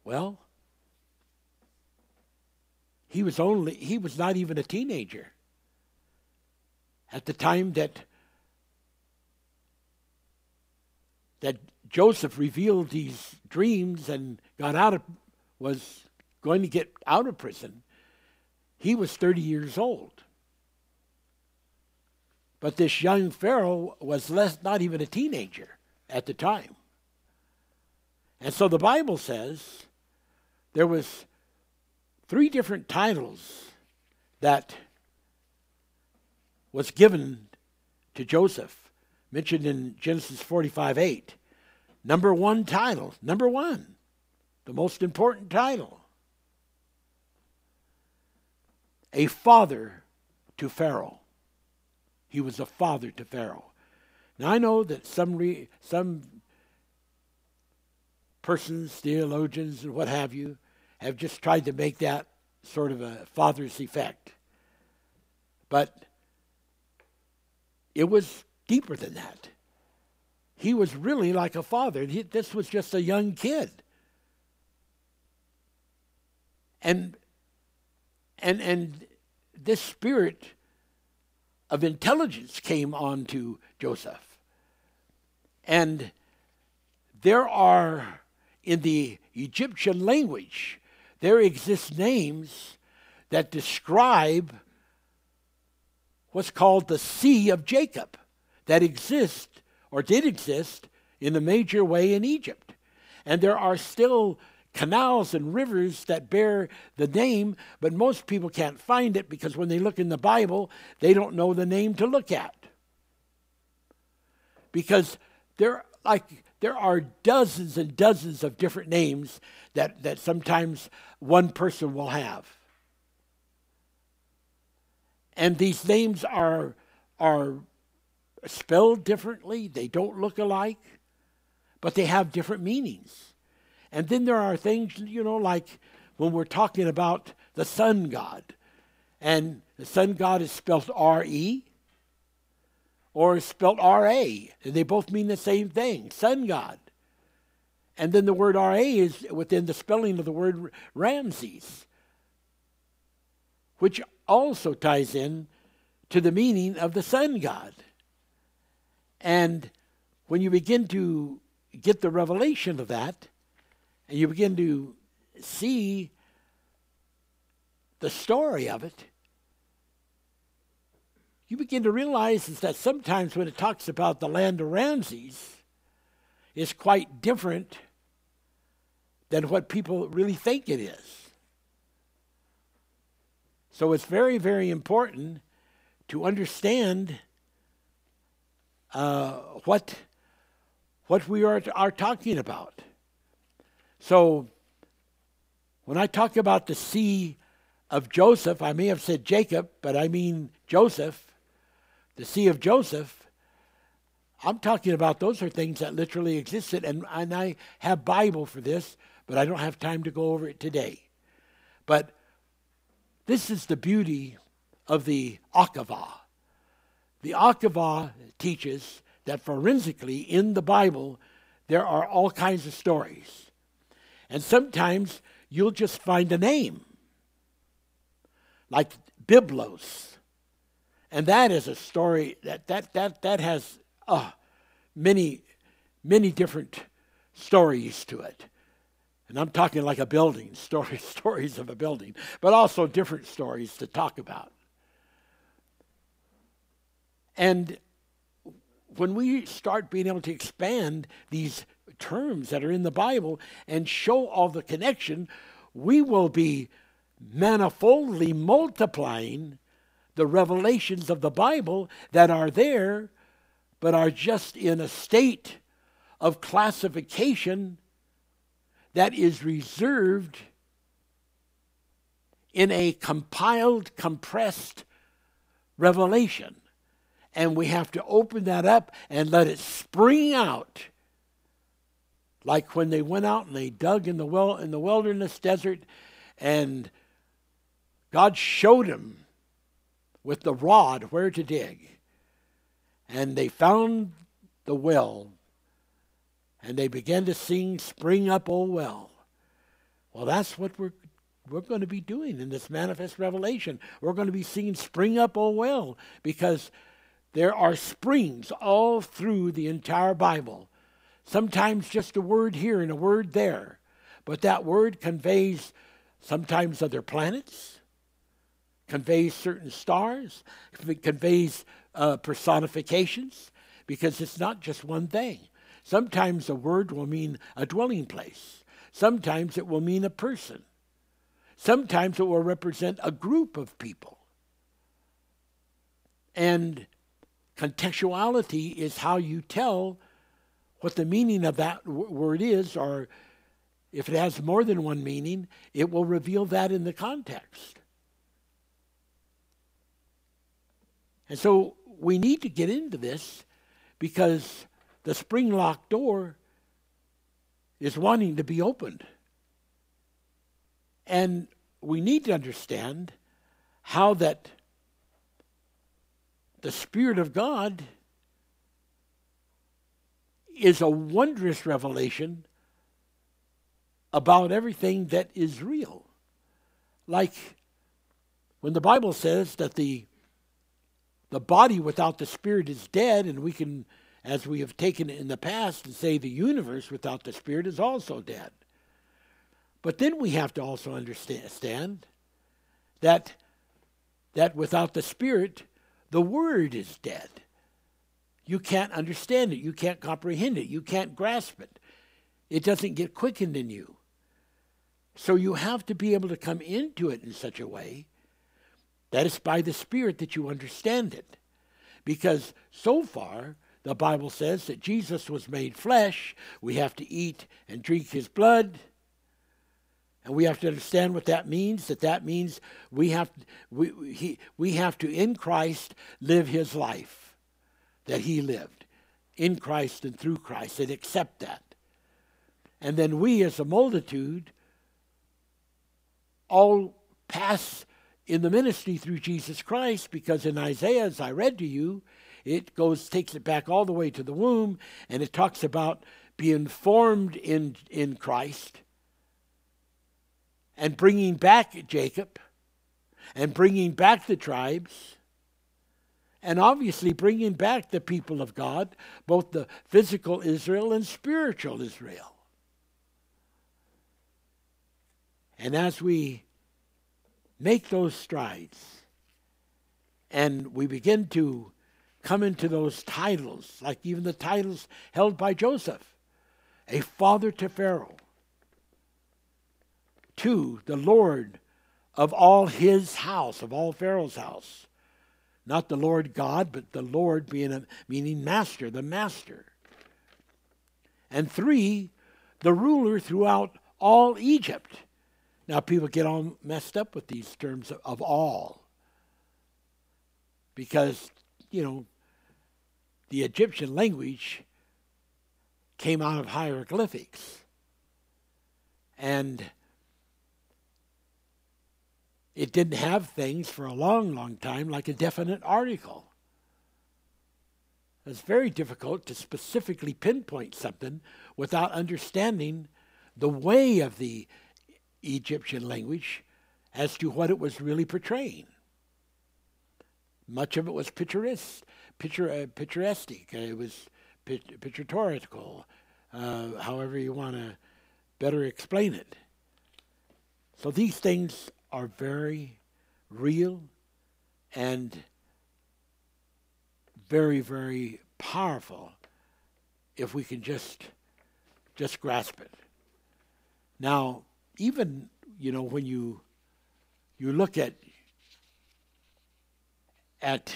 Well, he was only he was not even a teenager at the time that that Joseph revealed these dreams and got out of was going to get out of prison. He was 30 years old. But this young Pharaoh was less not even a teenager at the time. And so the Bible says there was three different titles that was given to Joseph, mentioned in Genesis 45 8. Number one title, number one, the most important title. A father to Pharaoh. He was a father to Pharaoh. Now I know that some re, some persons, theologians, and what have you, have just tried to make that sort of a father's effect. But it was deeper than that. He was really like a father. He, this was just a young kid. And and and this spirit of intelligence came onto Joseph. And there are in the Egyptian language there exist names that describe what's called the Sea of Jacob that exists or did exist in a major way in Egypt. And there are still canals and rivers that bear the name, but most people can't find it because when they look in the Bible, they don't know the name to look at. Because they're like there are dozens and dozens of different names that, that sometimes one person will have. And these names are, are spelled differently, they don't look alike, but they have different meanings. And then there are things, you know, like when we're talking about the sun god, and the sun god is spelled R E or is spelled R A, they both mean the same thing sun god. And then the word RA is within the spelling of the word Ramses, which also ties in to the meaning of the sun god. And when you begin to get the revelation of that, and you begin to see the story of it, you begin to realize is that sometimes when it talks about the land of Ramses, it's quite different than what people really think it is. So it's very, very important to understand uh, what what we are, are talking about. So when I talk about the sea of Joseph, I may have said Jacob, but I mean Joseph, the sea of Joseph. I'm talking about those are things that literally existed, and, and I have Bible for this, but I don't have time to go over it today. But this is the beauty of the Akava. The Akava teaches that forensically in the Bible there are all kinds of stories. And sometimes you'll just find a name, like Byblos. And that is a story that, that, that, that has uh, many, many different stories to it. And I'm talking like a building, story, stories of a building, but also different stories to talk about. And when we start being able to expand these terms that are in the Bible and show all the connection, we will be manifoldly multiplying the revelations of the Bible that are there, but are just in a state of classification that is reserved in a compiled, compressed revelation. And we have to open that up and let it spring out. Like when they went out and they dug in the well in the wilderness desert and God showed them with the rod where to dig. And they found the well and they began to sing spring up oh well. Well that's what we're we're going to be doing in this manifest revelation. We're going to be singing spring up oh well because there are springs all through the entire Bible. Sometimes just a word here and a word there, but that word conveys sometimes other planets, conveys certain stars, it conveys uh, personifications, because it's not just one thing. Sometimes a word will mean a dwelling place. Sometimes it will mean a person. Sometimes it will represent a group of people. And Contextuality is how you tell what the meaning of that w- word is, or if it has more than one meaning, it will reveal that in the context. And so we need to get into this because the spring locked door is wanting to be opened. And we need to understand how that the Spirit of God is a wondrous revelation about everything that is real. Like when the Bible says that the the body without the spirit is dead, and we can, as we have taken it in the past, and say the universe without the spirit is also dead. But then we have to also understand that that without the spirit, the word is dead. You can't understand it. You can't comprehend it. You can't grasp it. It doesn't get quickened in you. So you have to be able to come into it in such a way that it's by the Spirit that you understand it. Because so far, the Bible says that Jesus was made flesh. We have to eat and drink his blood. And we have to understand what that means. That that means we have we he, we have to in Christ live His life that He lived in Christ and through Christ, and accept that. And then we, as a multitude, all pass in the ministry through Jesus Christ, because in Isaiah, as I read to you, it goes takes it back all the way to the womb, and it talks about being formed in in Christ and bringing back Jacob and bringing back the tribes and obviously bringing back the people of God, both the physical Israel and spiritual Israel. And as we make those strides and we begin to come into those titles, like even the titles held by Joseph, a father to Pharaoh, to the Lord of all his house, of all Pharaoh's house, Not the Lord God, but the Lord being a, meaning master, the master. And three, the ruler throughout all Egypt. Now, people get all messed up with these terms of, of all. Because, you know, the Egyptian language came out of hieroglyphics. And it didn't have things for a long, long time like a definite article. It's very difficult to specifically pinpoint something without understanding the way of the Egyptian language as to what it was really portraying. Much of it was picturesque, picture, uh, picturesque. It was pictorial, uh, however you want to better explain it. So these things are very real and very, very powerful if we can just just grasp it. Now, even you know when you you look at at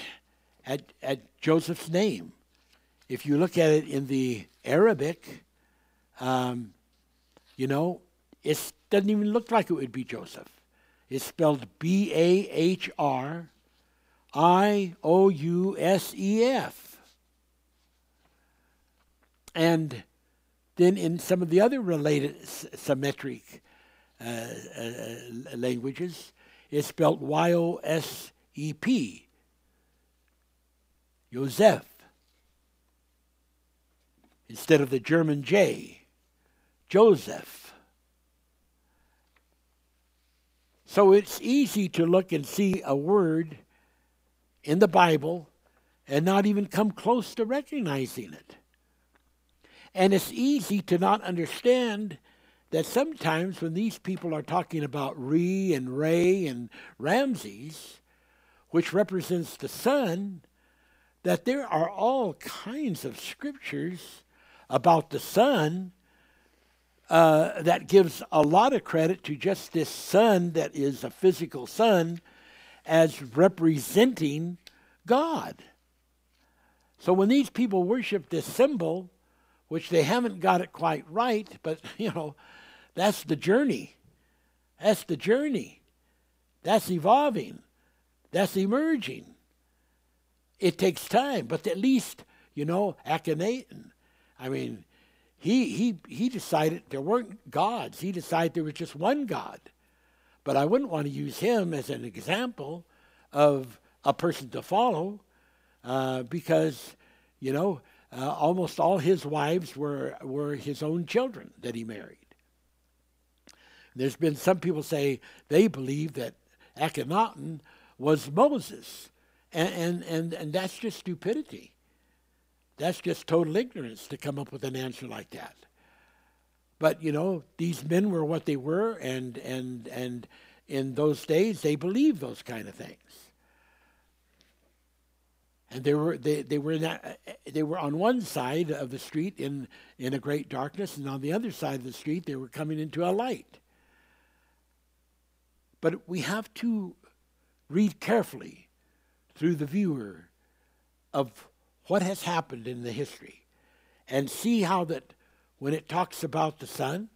at at Joseph's name, if you look at it in the Arabic, um, you know, it doesn't even look like it would be Joseph. It's spelled B A H R I O U S E F. And then in some of the other related uh, uh, Uh, uh, languages, it's spelled Y O S E P. Joseph. Instead of the German J, Joseph. So it's easy to look and see a word in the Bible and not even come close to recognizing it. And it's easy to not understand that sometimes when these people are talking about Re and Ray and Ramses, which represents the sun, that there are all kinds of scriptures about the sun uh, that gives a lot of credit to just this sun that is a physical sun as representing God. So when these people worship this symbol, which they haven't got it quite right, but you know, that's the journey. That's the journey. That's evolving. That's emerging. It takes time, but at least, you know, Akhenaten. I mean, he, he, he decided there weren't gods. He decided there was just one God. But I wouldn't want to use him as an example of a person to follow uh, because, you know, uh, almost all his wives were, were his own children that he married. There's been some people say they believe that Akhenaten was Moses, and, and, and, and that's just stupidity. That's just total ignorance to come up with an answer like that. But you know, these men were what they were, and and and in those days they believed those kind of things. And they were they, they were that, they were on one side of the street in in a great darkness, and on the other side of the street they were coming into a light. But we have to read carefully through the viewer of what has happened in the history and see how that when it talks about the sun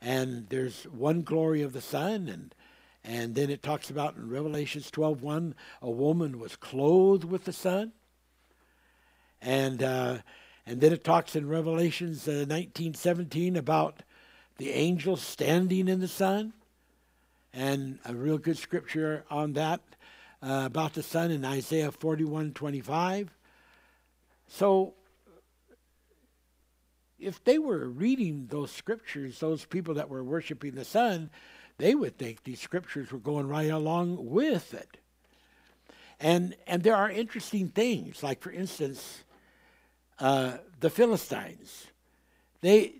and there's one glory of the sun and and then it talks about in revelations 12.1 a woman was clothed with the sun. And uh, and then it talks in revelations uh, 19.17 about the angels standing in the sun and a real good scripture on that uh, about the sun in isaiah 41.25 so, if they were reading those scriptures, those people that were worshiping the sun, they would think these scriptures were going right along with it. And and there are interesting things, like for instance, uh, the Philistines. They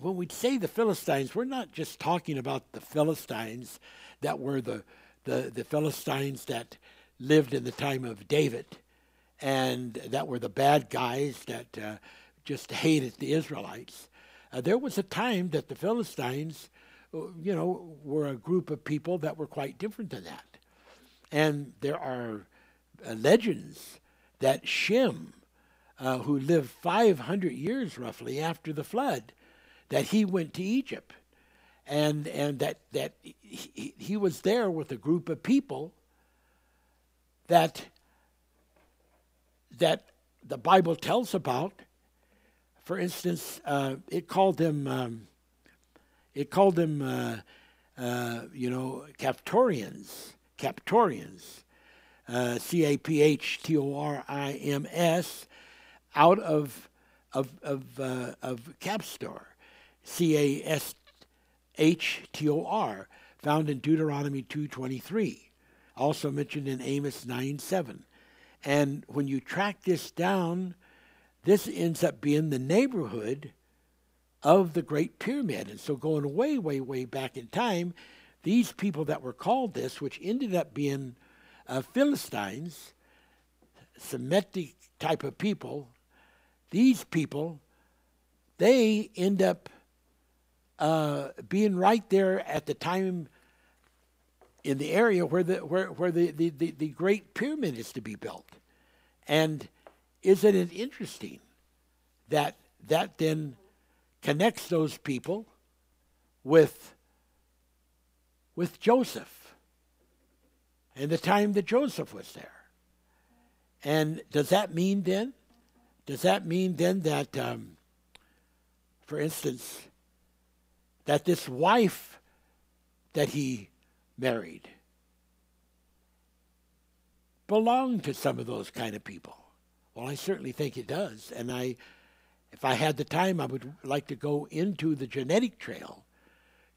when we say the Philistines, we're not just talking about the Philistines that were the the, the Philistines that lived in the time of David and that were the bad guys that uh, just hated the Israelites. Uh, there was a time that the Philistines, uh, you know, were a group of people that were quite different than that. And there are uh, legends that Shem, uh, who lived 500 years roughly after the flood, that he went to Egypt, and and that that he, he was there with a group of people that that the Bible tells about. For instance, uh, it called them um, it called them uh, uh, you know Caphtorians, Caphtorians, uh, C A P H T O R I M S, out of of of uh, of Caphtor, C A S H T O R, found in Deuteronomy two twenty three, also mentioned in Amos 9:7. and when you track this down, this ends up being the neighborhood of the Great Pyramid, and so going way way way back in time, these people that were called this, which ended up being uh, Philistines, Semitic type of people, these people, they end up uh, being right there at the time in the area where the where, where the, the, the, the great pyramid is to be built. And isn't it interesting that that then connects those people with with Joseph? and the time that Joseph was there. And does that mean then? Does that mean then that, um, for instance, that this wife that he married belonged to some of those kind of people? Well, I certainly think it does. And I, if I had the time, I would like to go into the genetic trail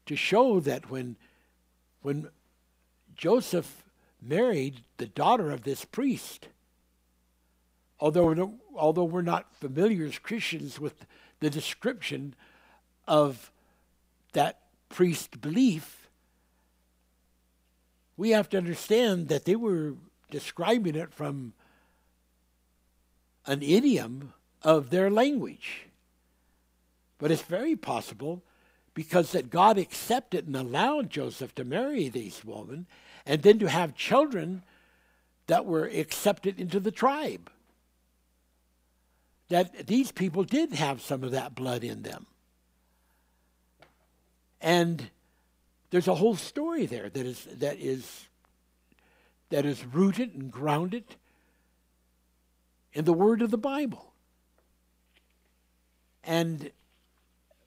to show that when, when Joseph married the daughter of this priest. Although although we're not familiar as Christians with the description of that priest belief, we have to understand that they were describing it from an idiom of their language. But it's very possible because that God accepted and allowed Joseph to marry these women and then to have children that were accepted into the tribe. That these people did have some of that blood in them. And there's a whole story there that is that is that is rooted and grounded in the word of the Bible. And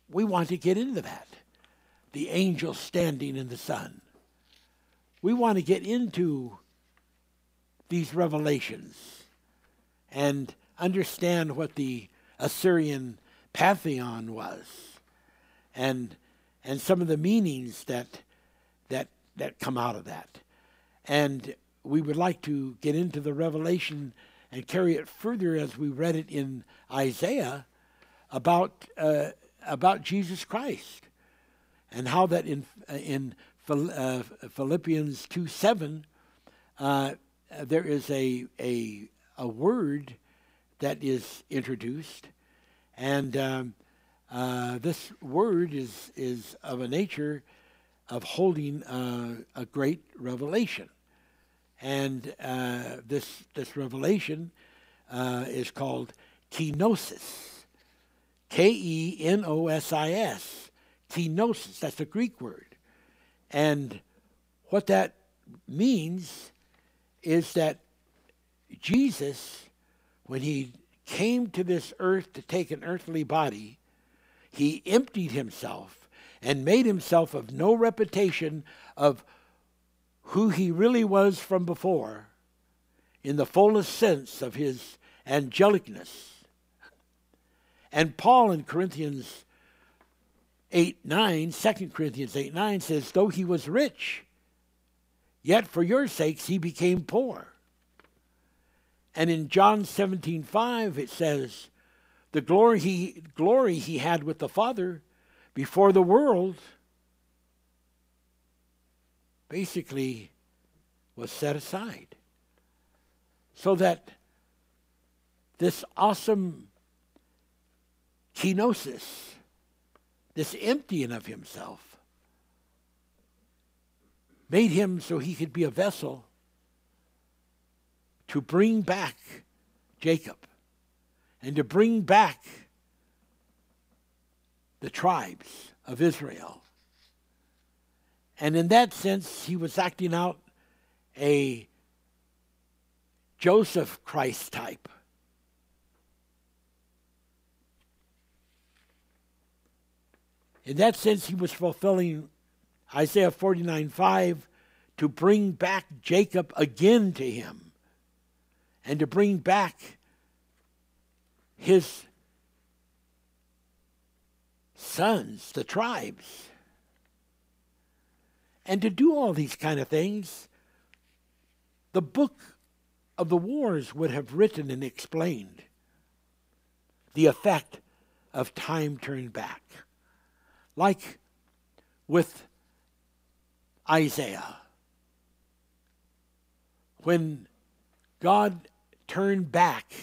we want to get into that. The angel standing in the sun we want to get into these revelations and understand what the Assyrian pantheon was and and some of the meanings that that that come out of that. And we would like to get into the revelation and carry it further as we read it in Isaiah about uh, about Jesus Christ and how that in in uh, Philippians 2 7, uh, there is a, a, a word that is introduced, and um, uh, this word is, is of a nature of holding uh, a great revelation. And uh, this, this revelation uh, is called kenosis. K E N O S I S. Kenosis. That's a Greek word. And what that means is that Jesus, when he came to this earth to take an earthly body, he emptied himself and made himself of no reputation of who he really was from before in the fullest sense of his angelicness. And Paul in Corinthians 8 9, 2 Corinthians 8 9 says, Though he was rich, yet for your sakes he became poor. And in John 17 5, it says, The glory he, glory he had with the Father before the world basically was set aside. So that this awesome kenosis, this emptying of himself, made him so he could be a vessel to bring back Jacob and to bring back the tribes of Israel. And in that sense, he was acting out a Joseph Christ type. In that sense, he was fulfilling Isaiah 49 5 to bring back Jacob again to him and to bring back his sons, the tribes. And to do all these kind of things, the book of the wars would have written and explained the effect of time turned back. Like with Isaiah. When God turned back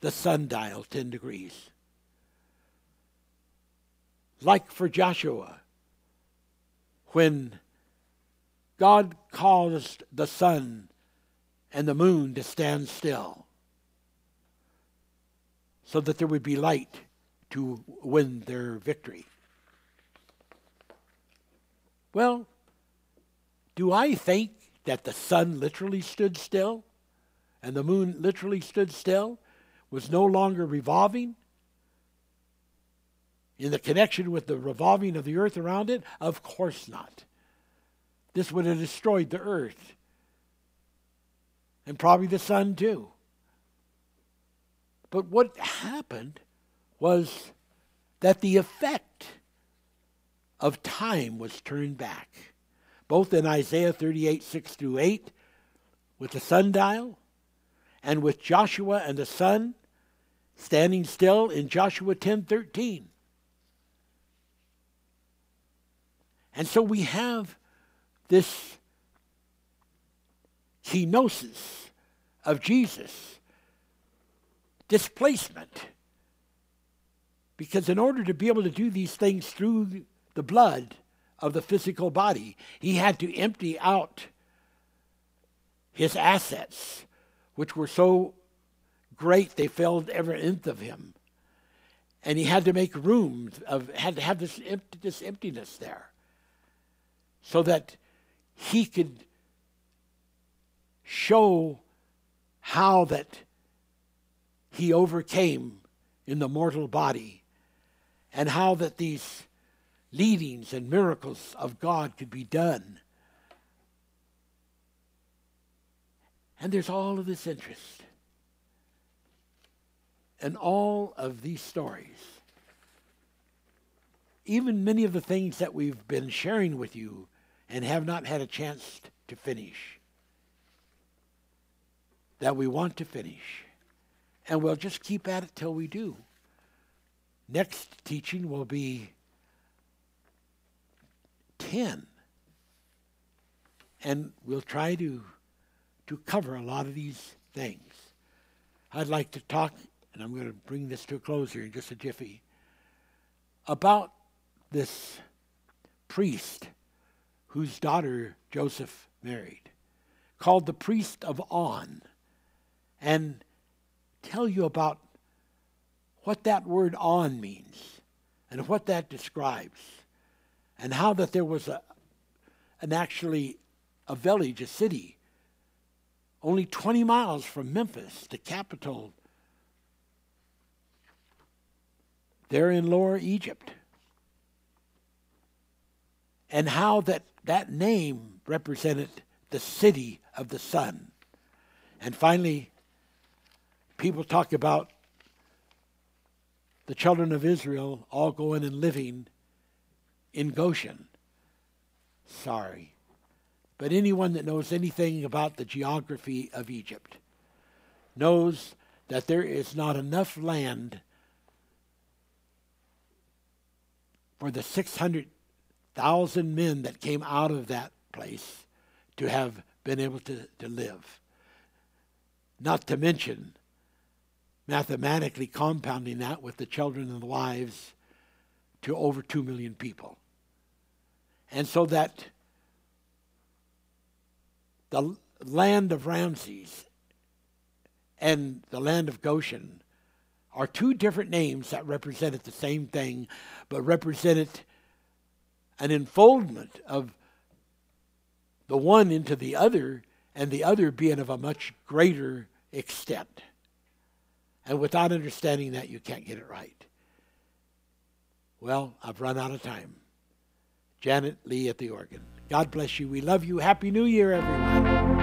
the sundial 10 degrees. Like for Joshua, when God caused the sun and the moon to stand still so that there would be light to win their victory. Well, do I think that the sun literally stood still and the moon literally stood still, was no longer revolving? In the connection with the revolving of the earth around it? Of course not. This would have destroyed the earth and probably the sun too. But what happened was that the effect of time was turned back, both in Isaiah 38 6 through 8, with the sundial, and with Joshua and the sun standing still in Joshua 10 13. And so we have this kenosis of Jesus, displacement. Because in order to be able to do these things through the blood of the physical body, he had to empty out his assets, which were so great they filled every nth of him. And he had to make room of had to have this empty, this emptiness there. So that he could show how that he overcame in the mortal body and how that these leadings and miracles of God could be done. And there's all of this interest and all of these stories. Even many of the things that we've been sharing with you and have not had a chance to finish that we want to finish. And we'll just keep at it till we do. Next teaching will be 10. And we'll try to, to cover a lot of these things. I'd like to talk, and I'm going to bring this to a close here in just a jiffy, about this priest whose daughter Joseph married, called the priest of On and tell you about what that word on means and what that describes and how that there was a an actually a village, a city, only 20 miles from Memphis, the capital there in Lower Egypt. And how that that name represented the city of the sun. And finally, people talk about the children of Israel all going and living in Goshen. Sorry. But anyone that knows anything about the geography of Egypt knows that there is not enough land for the 600,000 men that came out of that place to have been able to, to live. Not to mention mathematically compounding that with the children and the wives to over 2 million people. And so that the land of Ramses and the land of Goshen are two different names that represented the same thing, but represented an enfoldment of the one into the other, and the other being of a much greater extent. And without understanding that, you can't get it right. Well, I've run out of time. Janet Lee at the organ. God bless you. We love you. Happy New Year, everyone.